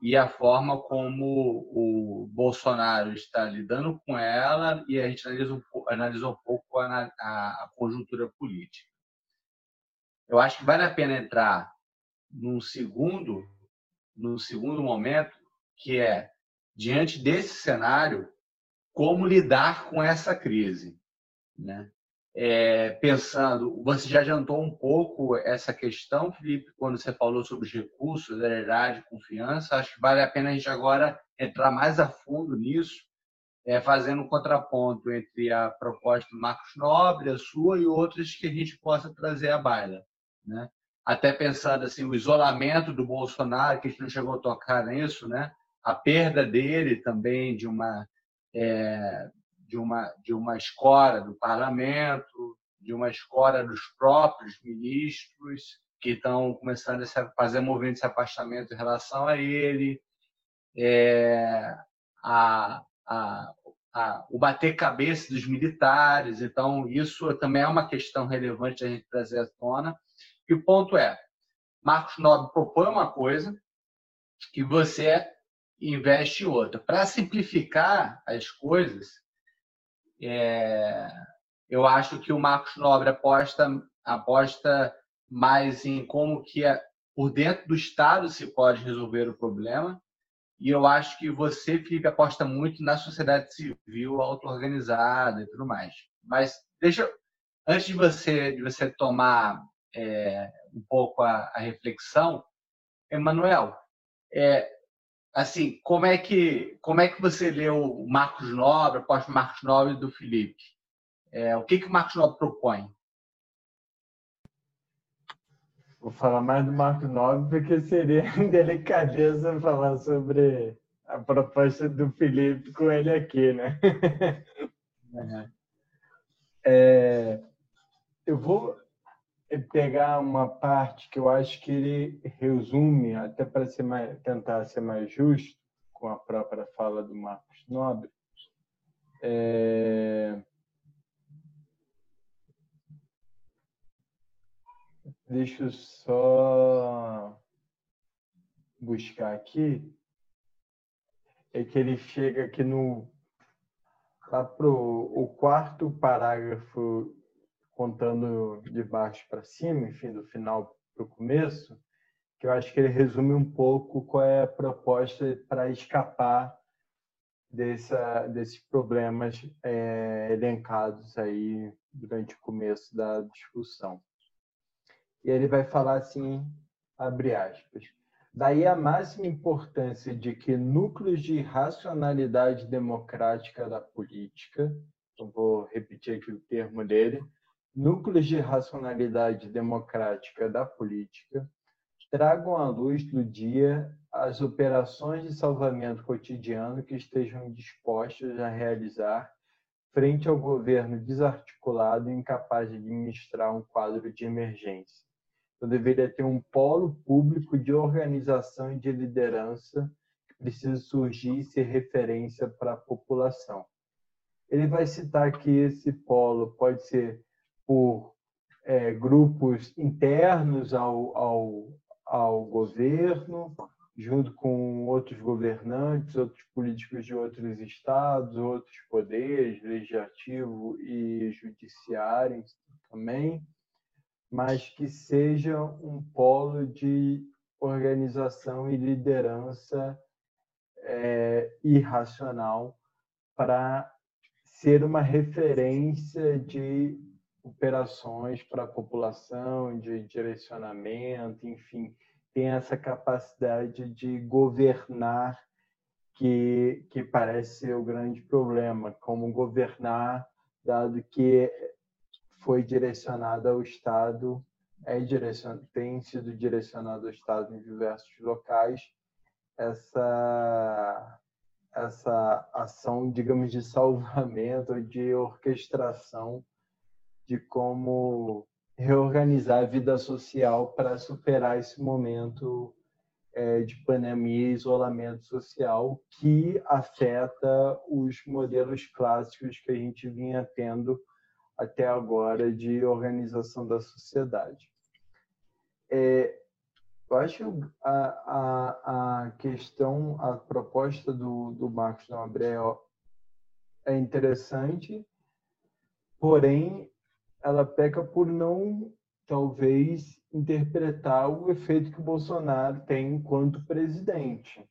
e a forma como o Bolsonaro está lidando com ela e a gente analisa um, analisou um pouco a, a, a conjuntura política. Eu acho que vale a pena entrar num segundo, num segundo momento, que é diante desse cenário, como lidar com essa crise, né? É, pensando, você já adiantou um pouco essa questão, Felipe, quando você falou sobre os recursos, lealdade, confiança. Acho que vale a pena a gente agora entrar mais a fundo nisso, é, fazendo um contraponto entre a proposta do Marcos Nobre, a sua e outras que a gente possa trazer à baila. Né? Até pensando assim, o isolamento do Bolsonaro, que a gente não chegou a tocar nisso, né? a perda dele também de uma é, de uma de uma escora do parlamento, de uma escora dos próprios ministros que estão começando a fazer movimento de afastamento em relação a ele, é, a, a, a, o bater cabeça dos militares. Então, isso também é uma questão relevante a gente trazer à tona. E o ponto é, Marcos Nobre propõe uma coisa e você investe outra. Para simplificar as coisas, é, eu acho que o Marcos Nobre aposta, aposta mais em como que é, por dentro do Estado se pode resolver o problema. E eu acho que você, Felipe, aposta muito na sociedade civil auto-organizada e tudo mais. Mas deixa, antes de você, de você tomar é, um pouco a, a reflexão, Emanuel, é, assim, como é que como é que você leu o Marcos Nobre, após o Marcos Nobre do Felipe? É, o que que o Marcos Nobre propõe? Vou falar mais do Marcos Nobre porque seria delicadeza falar sobre a proposta do Felipe com ele aqui, né? Uhum. É, eu vou pegar uma parte que eu acho que ele resume, até para ser mais, tentar ser mais justo com a própria fala do Marcos Nobre. É... Deixa eu só buscar aqui. É que ele chega aqui no lá para o quarto parágrafo, contando de baixo para cima, enfim, do final para o começo, que eu acho que ele resume um pouco qual é a proposta para escapar desses problemas é, elencados aí durante o começo da discussão. E ele vai falar assim, abre aspas, Daí a máxima importância de que núcleos de racionalidade democrática da política, eu vou repetir aqui o termo dele, núcleos de racionalidade democrática da política, tragam à luz do dia as operações de salvamento cotidiano que estejam dispostas a realizar frente ao governo desarticulado e incapaz de administrar um quadro de emergência então, deveria ter um polo público de organização e de liderança que precisa surgir e ser referência para a população. Ele vai citar que esse polo pode ser por é, grupos internos ao, ao, ao governo, junto com outros governantes, outros políticos de outros estados, outros poderes, legislativo e judiciário também mas que seja um polo de organização e liderança é, irracional para ser uma referência de operações para a população, de direcionamento, enfim, tem essa capacidade de governar que, que parece ser o grande problema, como governar, dado que foi direcionada ao Estado, é direcion... tem sido direcionado ao Estado em diversos locais, essa, essa ação, digamos, de salvamento, de orquestração de como reorganizar a vida social para superar esse momento é, de pandemia e isolamento social que afeta os modelos clássicos que a gente vinha tendo até agora de organização da sociedade. É, eu acho a, a, a questão, a proposta do, do Marcos Nobre é interessante, porém ela peca por não, talvez, interpretar o efeito que o Bolsonaro tem enquanto presidente.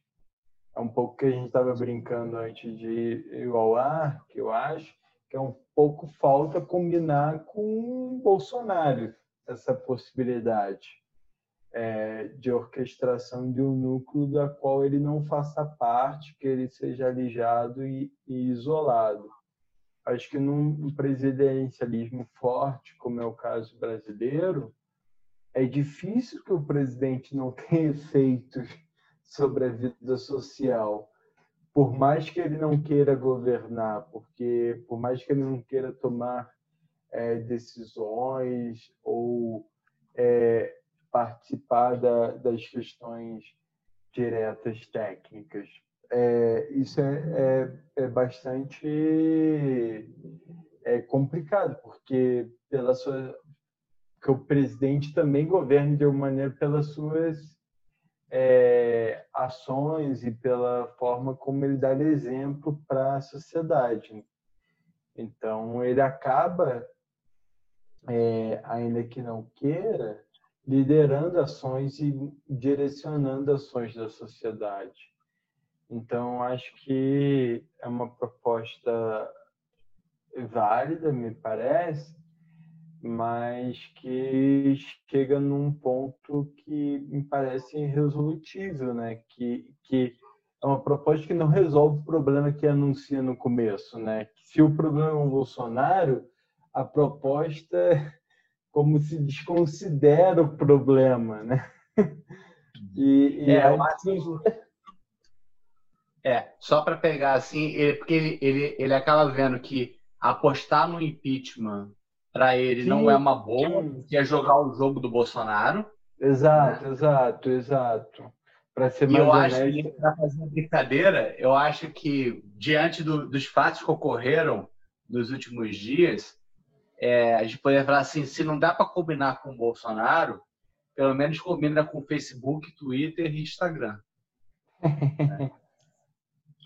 É um pouco que a gente estava brincando antes de ir ao ar, que eu acho, que é um pouco falta combinar com Bolsonaro essa possibilidade é, de orquestração de um núcleo da qual ele não faça parte, que ele seja alijado e, e isolado. Acho que num presidencialismo forte, como é o caso brasileiro, é difícil que o presidente não tenha efeitos sobre a vida social. Por mais que ele não queira governar, porque por mais que ele não queira tomar é, decisões ou é, participar da, das questões diretas técnicas, é, isso é, é, é bastante é complicado, porque pela sua que o presidente também governa de alguma maneira pelas suas é, ações e pela forma como ele dá exemplo para a sociedade. Então, ele acaba, é, ainda que não queira, liderando ações e direcionando ações da sociedade. Então, acho que é uma proposta válida, me parece, mas que chega num ponto que me parece irresolutível, né? Que, que é uma proposta que não resolve o problema que anuncia no começo, né? Se o problema é o Bolsonaro, a proposta é como se desconsidera o problema, né? E, e é, aí... é, só para pegar assim, ele, porque ele, ele, ele acaba vendo que apostar no impeachment para ele Sim. não é uma boa, que é jogar o jogo do Bolsonaro. Exato, né? exato, exato. Para ser mais e eu honesto. acho que, para fazer uma brincadeira, eu acho que, diante do, dos fatos que ocorreram nos últimos dias, é, a gente poderia falar assim: se não dá para combinar com o Bolsonaro, pelo menos combina com o Facebook, Twitter e Instagram.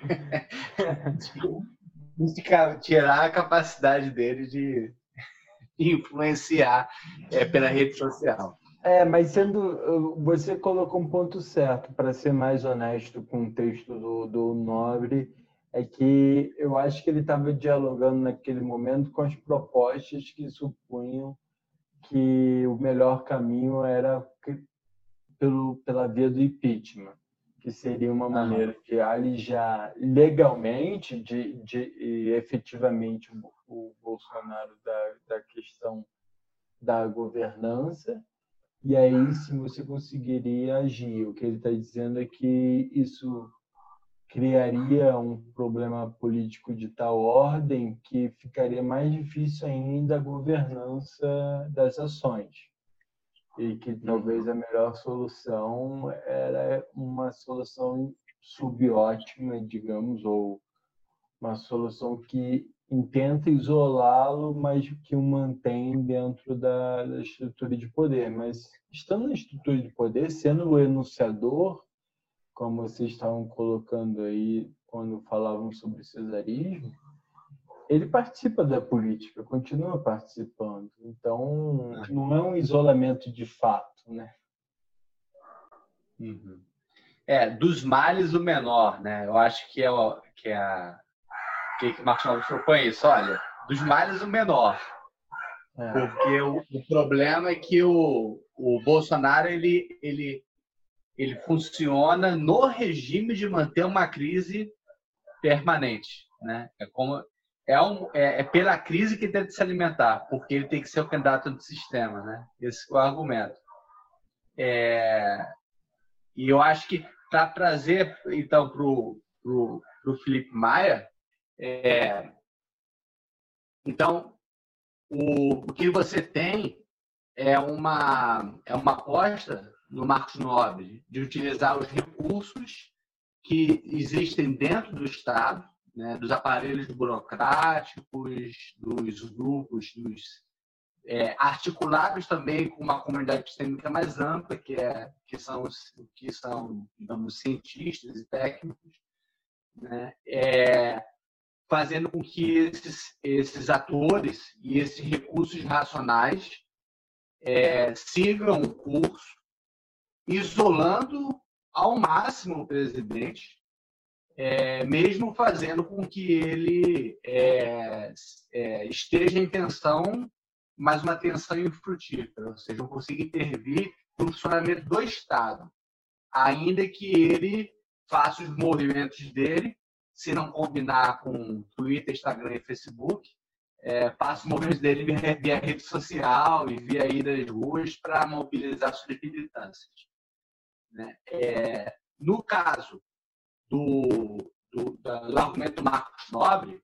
tirar a capacidade dele de influenciar é, pela rede social. É, mas sendo. Você colocou um ponto certo, para ser mais honesto com o texto do, do Nobre, é que eu acho que ele estava dialogando naquele momento com as propostas que supunham que o melhor caminho era pelo, pela via do impeachment, que seria uma maneira de alijar legalmente, de, de efetivamente o, o Bolsonaro da, da questão da governança e aí sim você conseguiria agir. O que ele está dizendo é que isso criaria um problema político de tal ordem que ficaria mais difícil ainda a governança das ações e que talvez a melhor solução era uma solução subótima, digamos, ou uma solução que intenta isolá-lo, mas que o mantém dentro da, da, estrutura de poder. Mas estando na estrutura de poder, sendo o enunciador, como vocês estavam colocando aí quando falavam sobre cesarismo, ele participa da política, continua participando. Então, não é um isolamento de fato, né? Uhum. É, dos males o menor, né? Eu acho que é, que é a, que, que Marcos Novo propõe isso? Olha, dos males o menor. É. Porque o, o, problema é que o, o Bolsonaro ele, ele, ele funciona no regime de manter uma crise permanente. Né? É, como, é, um, é, é pela crise que tenta se alimentar, porque ele tem que ser o candidato do sistema. Né? Esse é o argumento. É, e eu acho que para trazer, então, para o Felipe Maia, é, então, o, o que você tem é uma, é uma aposta no Marcos Nobre de utilizar os recursos que existem dentro do Estado, né, dos aparelhos burocráticos, dos grupos, dos é, articulados também com uma comunidade epistêmica mais ampla, que, é, que, são, que são, digamos, cientistas e técnicos, né, é, fazendo com que esses, esses atores e esses recursos racionais é, sigam o curso, isolando ao máximo o presidente, é, mesmo fazendo com que ele é, é esteja em tensão, mas uma tensão infrutífera, ou seja, não consiga intervir no funcionamento do Estado, ainda que ele faça os movimentos dele se não combinar com Twitter, Instagram e Facebook, é, passa o movimento dele via, rede social e via ida às ruas para mobilizar suas militâncias. Né? É, no caso do, do, do argumento Marcos Nobre,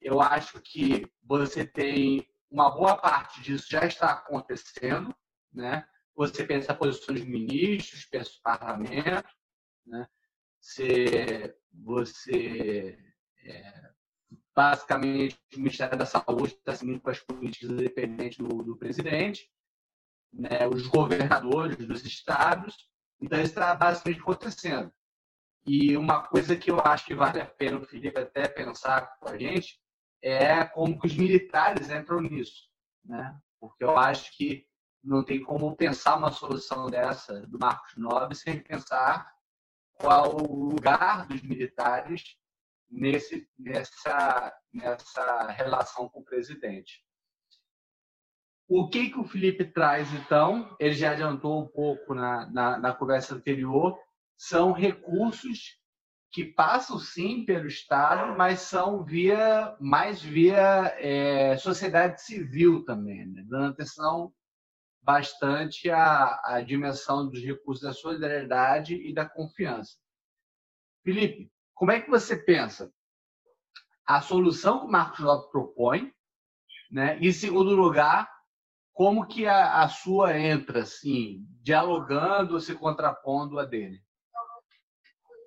eu acho que você tem uma boa parte disso já está acontecendo, né? Você pensa posições de ministros, pensa parlamento, né? Você você é, basicamente o Ministério da Saúde está seguindo com as políticas independentes do, do presidente, né, os governadores dos estados, então isso está basicamente acontecendo. E uma coisa que eu acho que vale a pena o Felipe até pensar com a gente é como que os militares entram nisso, né? Porque eu acho que não tem como pensar uma solução dessa do Marcos Nobre sem pensar qual o lugar dos militares nesse, nessa, nessa relação com o presidente. O que, que o Felipe traz, então, ele já adiantou um pouco na, na, na conversa anterior, são recursos que passam sim pelo Estado, mas são via mais via é, sociedade civil também, né? dando atenção bastante a, a dimensão dos recursos da solidariedade e da confiança. Felipe, como é que você pensa a solução que o Marcos Lopes propõe, né? E, em segundo lugar, como que a, a sua entra, assim, dialogando ou se contrapondo a dele?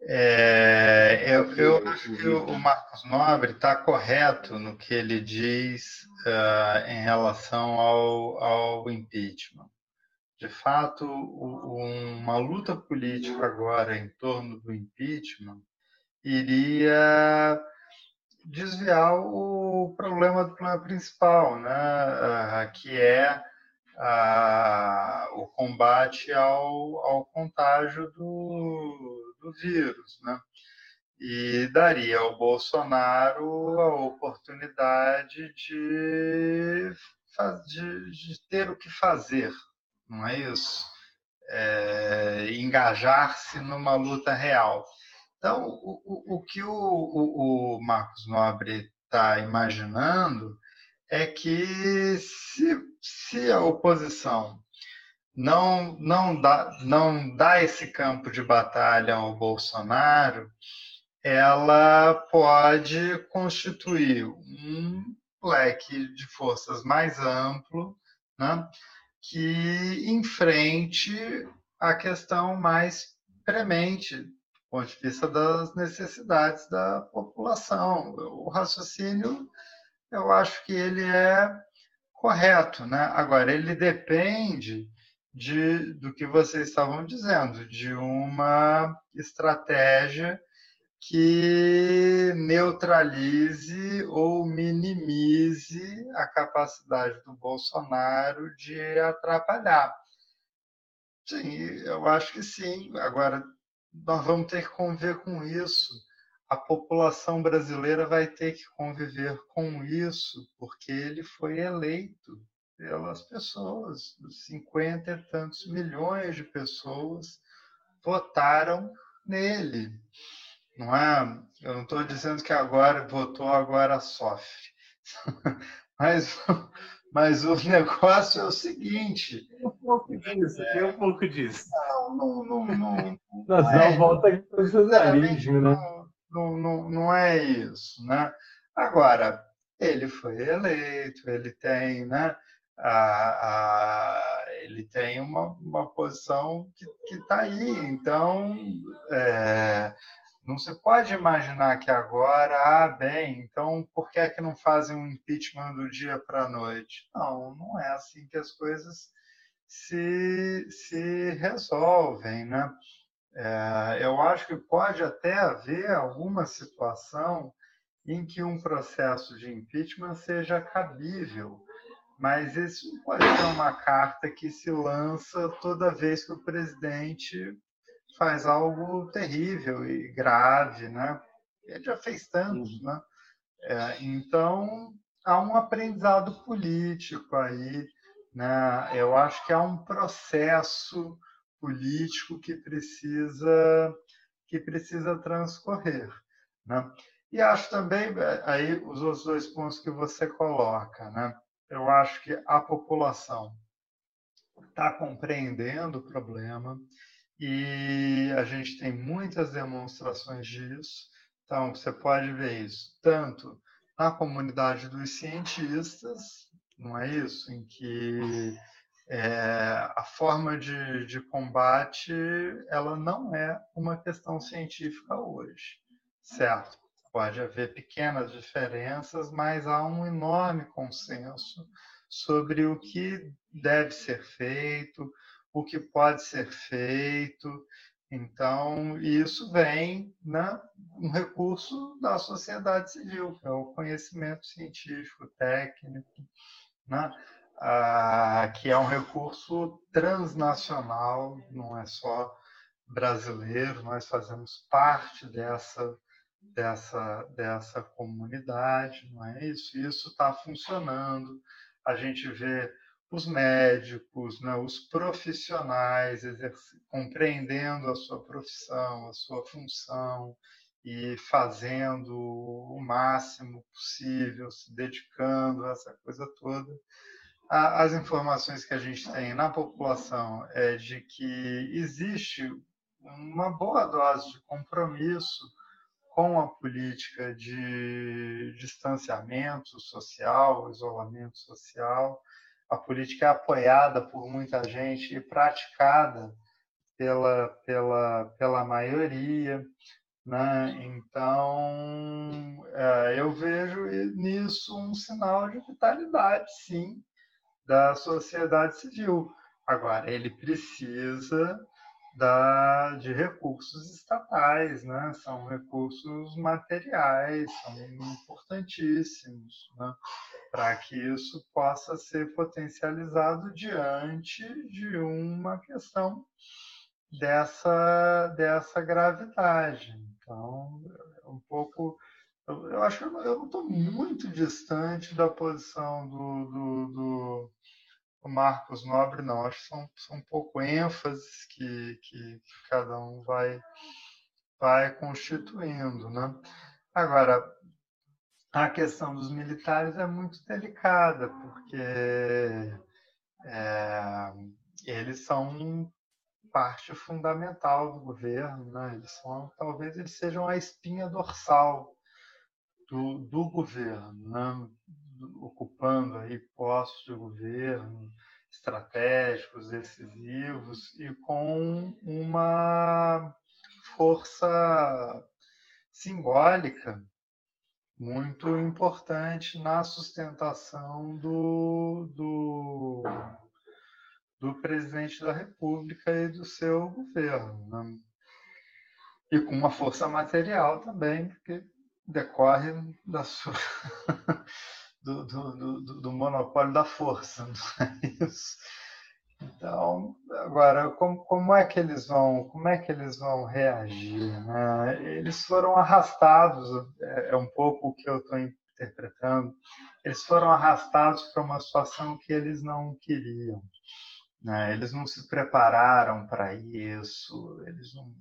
É, eu, eu, acho que o Marcos Nobre está correto no que ele diz uh, em relação ao, ao impeachment. De fato, uma luta política agora em torno do impeachment iria desviar o problema do problema principal, né? que é o combate ao, ao contágio do, do vírus. Né? E daria ao Bolsonaro a oportunidade de, de, de ter o que fazer, não é isso? É, engajar-se numa luta real. Então, o, o, o que o, o, Marcos Nobre está imaginando é que se, se a oposição não, não, dá, não dá esse campo de batalha ao Bolsonaro, ela pode constituir um leque de forças mais amplo, né, que enfrente a questão mais premente ponto de vista das necessidades da população. O raciocínio, eu acho que ele é correto, né? Agora, ele depende de, do que vocês estavam dizendo, de uma estratégia que neutralize ou minimize a capacidade do Bolsonaro de atrapalhar. Sim, eu acho que sim. Agora, nós vamos ter que conviver com isso. A população brasileira vai ter que conviver com isso, porque ele foi eleito pelas pessoas. 50 e tantos milhões de pessoas votaram nele. Não é? Eu não estou dizendo que agora votou, agora sofre. Mas mas o negócio é o seguinte. Um pouco disso, é... tem um pouco disso. Não, não, não. não, não é, volta para o socialismo, né? Não, não, não é isso, né? Agora, ele foi eleito, ele tem, né? Ele tem uma, uma posição que está aí. Então, é, não se pode imaginar que agora, ah, bem, então por que é que não fazem um impeachment do dia para a noite? Não, não é assim que as coisas se, se resolvem, né? É, eu acho que pode até haver alguma situação em que um processo de impeachment seja cabível, mas isso não pode ser uma carta que se lança toda vez que o presidente faz algo terrível e grave, né? Ele já fez tantos, né? É, então há um aprendizado político aí, né? Eu acho que há um processo político que precisa que precisa transcorrer, né? E acho também aí os outros dois pontos que você coloca, né? Eu acho que a população está compreendendo o problema, e a gente tem muitas demonstrações disso. Então, você pode ver isso tanto na comunidade dos cientistas, não é isso? Em que é, a forma de, de combate ela não é uma questão científica hoje, certo? Pode haver pequenas diferenças, mas há um enorme consenso sobre o que deve ser feito, o que pode ser feito. Então, isso vem né, um recurso da sociedade civil, que é o conhecimento científico, técnico, né, ah, que é um recurso transnacional, não é só brasileiro, nós fazemos parte dessa, dessa, dessa comunidade, não é isso? Isso está funcionando. A gente vê os médicos, né, os profissionais compreendendo a sua profissão, a sua função e fazendo o máximo possível, se dedicando a essa coisa toda. As informações que a gente tem na população é de que existe uma boa dose de compromisso com a política de distanciamento social, isolamento social, a política é apoiada por muita gente e praticada pela, pela, pela maioria. Né? Então, é, eu vejo nisso um sinal de vitalidade, sim, da sociedade civil. Agora, ele precisa da, de recursos estatais, né? são recursos materiais, são importantíssimos né? para que isso possa ser potencializado diante de uma questão dessa, dessa gravidade. Então, é um pouco. Eu, eu acho que eu não estou muito distante da posição do, do, do o Marcos Nobre, não. Acho que são, são um pouco ênfases que, que, cada um vai, vai constituindo. Né? Agora, a questão dos militares é muito delicada, porque é, eles são parte fundamental do governo, né? eles são, talvez eles sejam a espinha dorsal do, do governo, né? Ocupando aí postos de governo estratégicos, decisivos e com uma força simbólica muito importante na sustentação do, do, do presidente da República e do seu governo. Né? E com uma força material também, porque decorre da sua do, do, do, do monopólio da força, não é isso? Então, agora, como, como, é que eles vão, como é que eles vão reagir? Né? Eles foram arrastados, é, é um pouco o que eu estou interpretando. Eles foram arrastados para uma situação que eles não queriam. Né? Eles não se prepararam para isso. Eles não,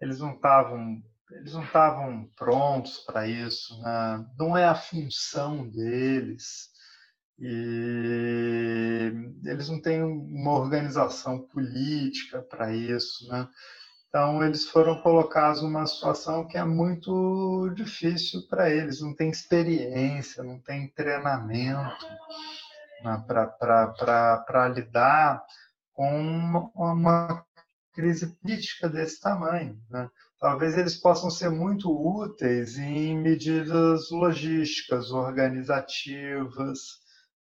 eles não estavam eles não estavam prontos para isso, né? não é a função deles. E eles não têm uma organização política para isso, né? Então eles foram colocados numa situação que é muito difícil para eles, não tem experiência, não tem treinamento né? para lidar com uma, uma crise política desse tamanho. Né? Talvez eles possam ser muito úteis em medidas logísticas, organizativas,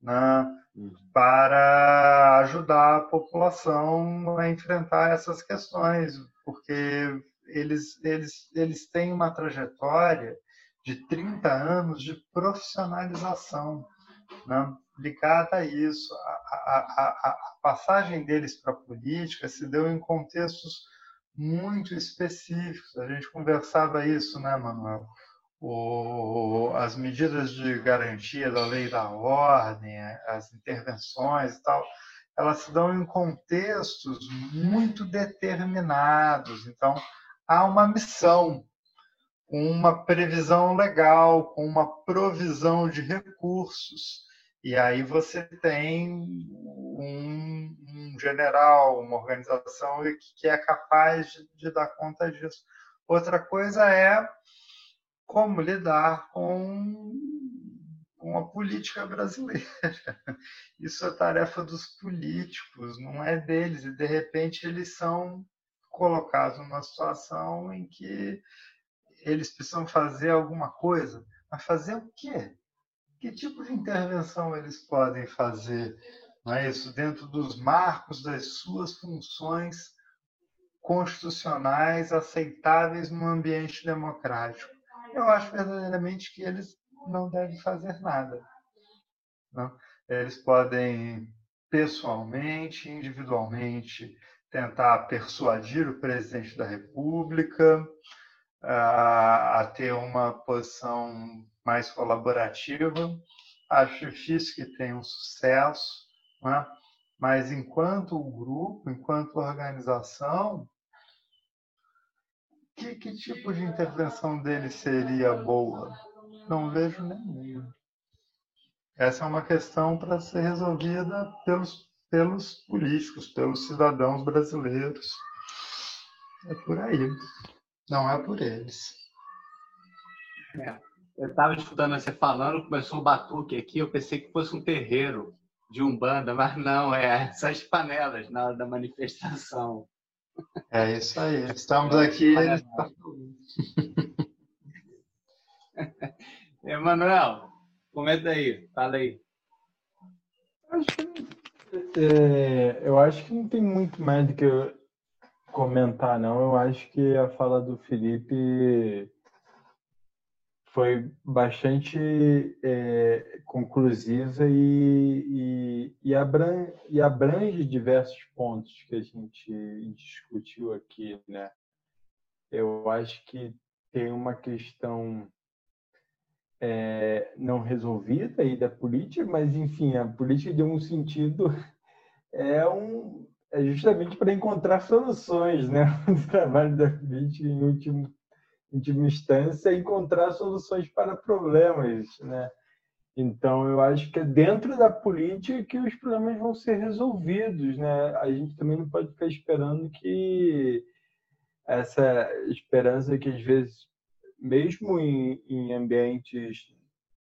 né, uhum. para ajudar a população a enfrentar essas questões, porque eles, eles, eles têm uma trajetória de 30 anos de profissionalização né, ligada a isso. A, a, a, a passagem deles para a política se deu em contextos muito específicos. A gente conversava isso, né, Manuel? O, as medidas de garantia da lei da ordem, as intervenções e tal, elas se dão em contextos muito determinados. Então, há uma missão, uma previsão legal, com uma provisão de recursos. E aí você tem um, um general, uma organização que é capaz de, dar conta disso. Outra coisa é como lidar com, com a política brasileira. Isso é tarefa dos políticos, não é deles. E, de repente, eles são colocados numa situação em que eles precisam fazer alguma coisa. Mas fazer o quê? que tipo de intervenção eles podem fazer, é isso, dentro dos marcos das suas funções constitucionais aceitáveis num ambiente democrático? Eu acho verdadeiramente que eles não devem fazer nada. Não? Eles podem pessoalmente, individualmente, tentar persuadir o presidente da República a, a ter uma posição mais colaborativa. Acho difícil que tenha um sucesso, né? mas enquanto grupo, enquanto organização, que, que tipo de intervenção dele seria boa? Não vejo nenhuma. Essa é uma questão para ser resolvida pelos, pelos políticos, pelos cidadãos brasileiros. É por aí. Não é por eles. É. Eu estava escutando você falando, começou um batuque aqui, eu pensei que fosse um terreiro de Umbanda, mas não, é essas panelas na hora da manifestação. É isso aí, estamos aqui. Emanuel, comenta aí, fala aí. é, eu acho que não tem muito mais do que comentar, não. Eu acho que a fala do Felipe foi bastante é, conclusiva e, e, e, abrange, e, abrange, diversos pontos que a gente discutiu aqui, né? Eu acho que tem uma questão é, não resolvida aí da política, mas enfim, a política de um sentido é um é justamente para encontrar soluções, né? O trabalho da política em último última instância, encontrar soluções para problemas, né? Então, eu acho que é dentro da política que os problemas vão ser resolvidos, né? A gente também não pode ficar esperando que essa esperança que às vezes, mesmo em, em ambientes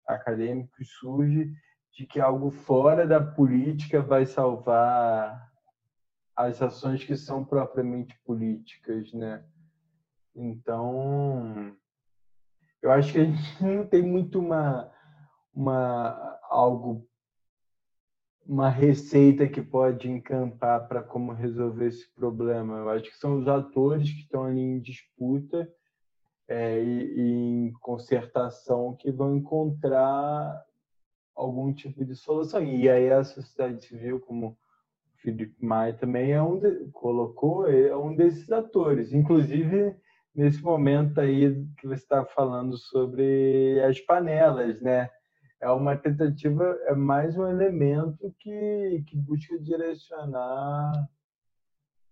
acadêmicos, surge de que algo fora da política vai salvar as ações que são propriamente políticas, né? Então, eu acho que a gente não tem muito uma, uma algo uma receita que pode encampar para como resolver esse problema. Eu acho que são os atores que estão ali em disputa é, e, e, em concertação que vão encontrar algum tipo de solução. E aí a sociedade civil, como o Felipe Maia também é um de, colocou, é um desses atores. Inclusive, nesse momento aí que você está falando sobre as panelas, né? É uma tentativa, é mais um elemento que, que busca direcionar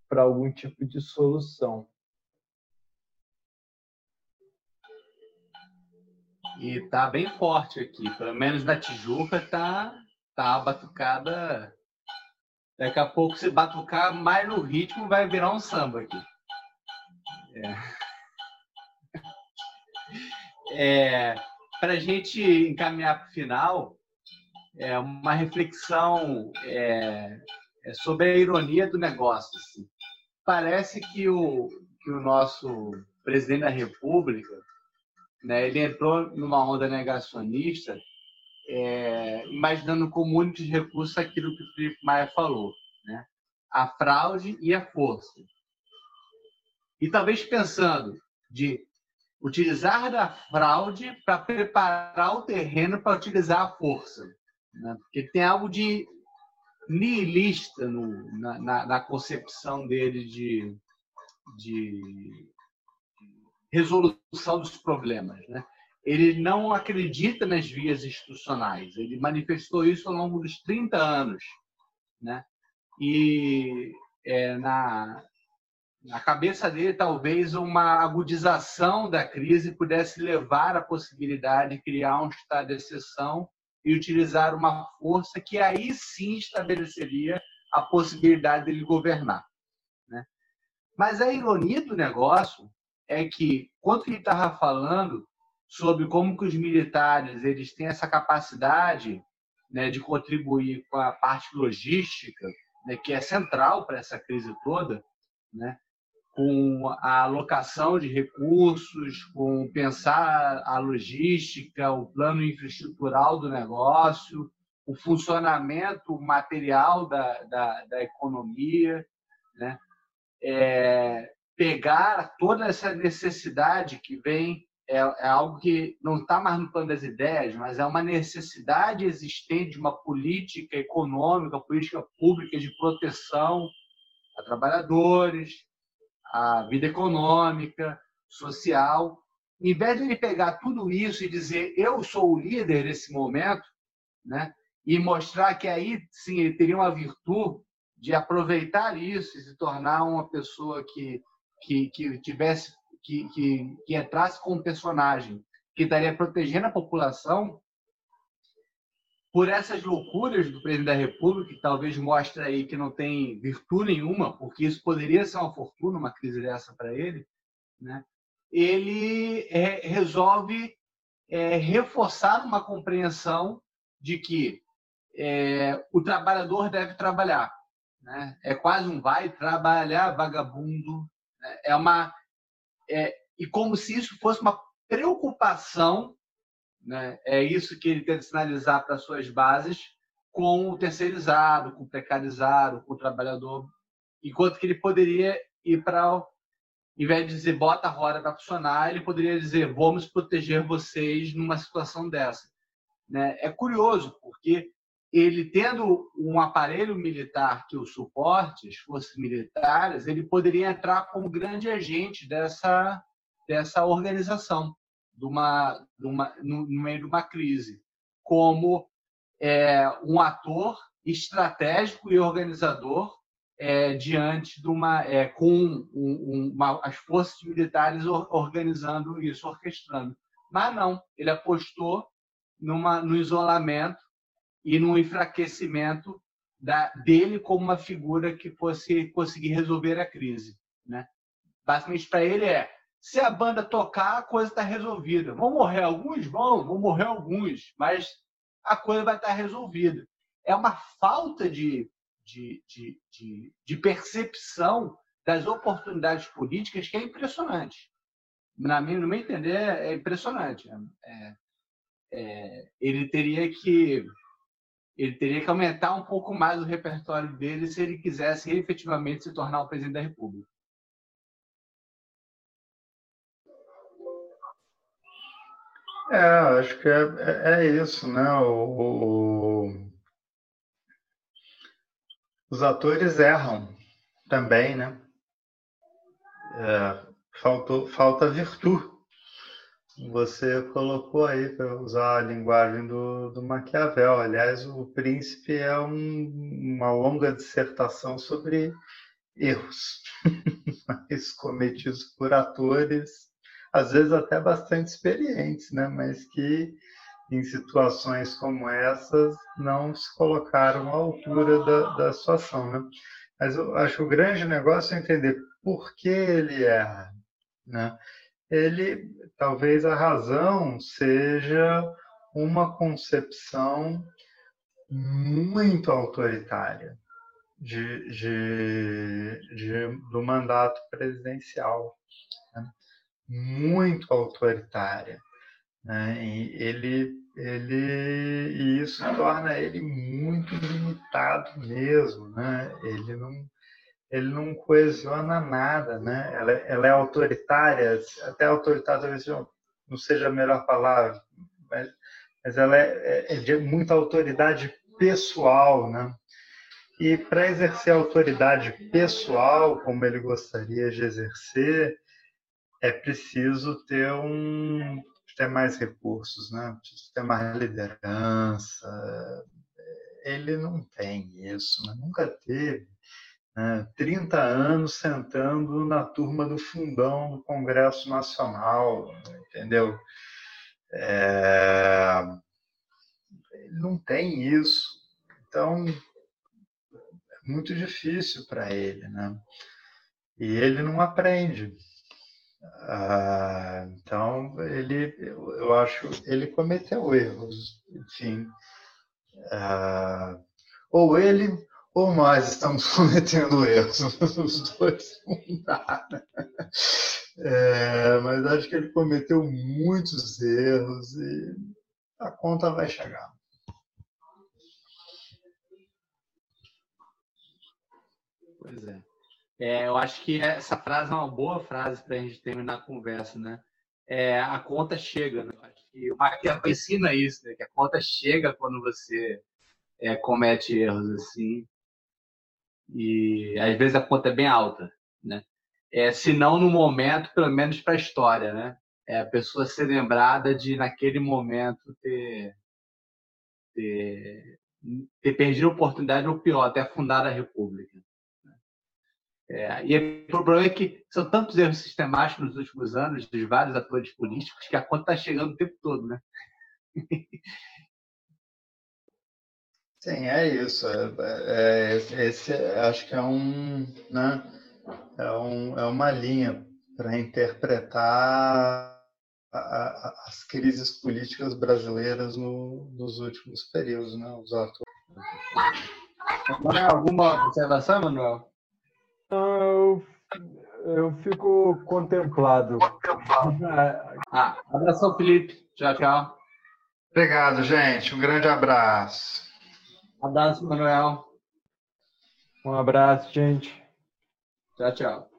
para algum tipo de solução. E tá bem forte aqui, pelo menos na Tijuca tá, tá batucada. Daqui a pouco, se batucar mais no ritmo, vai virar um samba aqui. É é, para a gente encaminhar para o final, é uma reflexão é, é, sobre a ironia do negócio. Assim. Parece que o, que o nosso presidente da República né, ele entrou numa onda negacionista, é, imaginando como únicos recursos aquilo que o Felipe Maia falou, né? a fraude e a força. E talvez pensando de utilizar da fraude para preparar o terreno para utilizar a força. Né? Porque tem algo de nihilista no, na, na, na, concepção dele de, de resolução dos problemas. Né? Ele não acredita nas vias institucionais. Ele manifestou isso ao longo dos 30 anos. Né? E é, na, na cabeça dele, talvez uma agudização da crise pudesse levar à possibilidade de criar um estado de exceção e utilizar uma força que aí sim estabeleceria a possibilidade dele governar. Né? Mas a ironia do negócio é que, quando ele estava falando sobre como que os militares eles têm essa capacidade né, de contribuir com a parte logística, né, que é central para essa crise toda, né, com a alocação de recursos, com pensar a logística, o plano infraestrutural do negócio, o funcionamento material da, da, da economia, né? É, pegar toda essa necessidade que vem é, é algo que não está mais no plano das ideias, mas é uma necessidade existente de uma política econômica, política pública de proteção a trabalhadores, a vida econômica, social. Em vez de ele pegar tudo isso e dizer eu sou o líder nesse momento, né? e mostrar que aí sim ele teria uma virtude de aproveitar isso e se tornar uma pessoa que que, que tivesse que, que, que entrasse como personagem que estaria protegendo a população por essas loucuras do presidente da República, que talvez mostre aí que não tem virtude nenhuma, porque isso poderia ser uma fortuna, uma crise dessa para ele, né? ele é, resolve é, reforçar uma compreensão de que é, o trabalhador deve trabalhar. Né? É quase um vai trabalhar vagabundo. Né? É uma é, e como se isso fosse uma preocupação né? É isso que ele tenta sinalizar para suas bases com o terceirizado, com o precarizado, com o trabalhador, enquanto que ele poderia ir para em vez de dizer bota a roda para funcionar, ele poderia dizer vamos proteger vocês numa situação dessa. Né? É curioso, porque ele tendo um aparelho militar que o suporte, as forças militares, ele poderia entrar como grande agente dessa, dessa organização de uma, de uma, no, meio de uma crise, como é, um ator estratégico e organizador é, diante de uma é, com um, uma, as forças militares organizando isso, orquestrando. Mas não, ele apostou numa, no isolamento e no enfraquecimento da, dele como uma figura que fosse conseguir resolver a crise. Né? Basicamente, para ele é: se a banda tocar, a coisa está resolvida. Vão morrer alguns? Vão, vão morrer alguns, mas a coisa vai estar tá resolvida. É uma falta de de, de, de, de percepção das oportunidades políticas que é impressionante. Na minha, no meu entender, é impressionante. É, é, ele teria que ele teria que aumentar um pouco mais o repertório dele se ele quisesse efetivamente se tornar o presidente da República. É, acho que é, é, é isso, né? O, o, os atores erram também, né? É, faltou, falta virtude. Você colocou aí, para usar a linguagem do, do Maquiavel. Aliás, o Príncipe é um, uma longa dissertação sobre erros, cometidos por atores, às vezes até bastante experientes, né? mas que em situações como essas, não se colocaram à altura da, da situação. Né? Mas eu acho que o grande negócio é entender por que ele erra. Né? Ele, talvez a razão seja uma concepção muito autoritária de, de, de do mandato presidencial. Muito autoritária. Né? E ele, ele, e isso torna ele muito limitado mesmo. Né? Ele, não, ele não coesiona nada. Né? Ela, ela é autoritária, até autoritária talvez não seja a melhor palavra, mas, mas ela é, é de muita autoridade pessoal. Né? E para exercer autoridade pessoal, como ele gostaria de exercer, é preciso ter um, ter mais recursos, né? Precisa ter mais liderança. Ele não tem isso, né? nunca teve. Né? 30 anos sentando na turma do fundão do Congresso Nacional, entendeu? É... Ele não tem isso. Então, é muito difícil para ele, né? E ele não aprende. Ah, então, ele, eu acho, ele cometeu erros, enfim. Ah, ou ele ou nós estamos cometendo erros, os dois não dá. Né? É, mas acho que ele cometeu muitos erros e a conta vai chegar. Pois é. É, eu acho que essa frase é uma boa frase para a gente terminar a conversa, né? É, a conta chega, né? Acho que o Maquiavel ensina isso, né? Que a conta chega quando você é, comete erros assim. E às vezes a conta é bem alta, né? É, se não no momento, pelo menos para a história, né? É a pessoa ser lembrada de naquele momento ter, ter, ter perdido a oportunidade ou pior, até fundar a República. É, e o problema é que são tantos erros sistemáticos nos últimos anos, dos vários atores políticos, que a conta está chegando o tempo todo, né? Sim, é isso. É, é, esse acho que é um, né, é, um, é uma linha para interpretar a, a, as crises políticas brasileiras no, nos últimos períodos, né? Os atores. Alguma observação, Manuel? Eu, eu fico contemplado. Ah, abração, Felipe. Tchau, tchau. Obrigado, gente. Um grande abraço. Abraço, Manuel. Um abraço, gente. Tchau, tchau.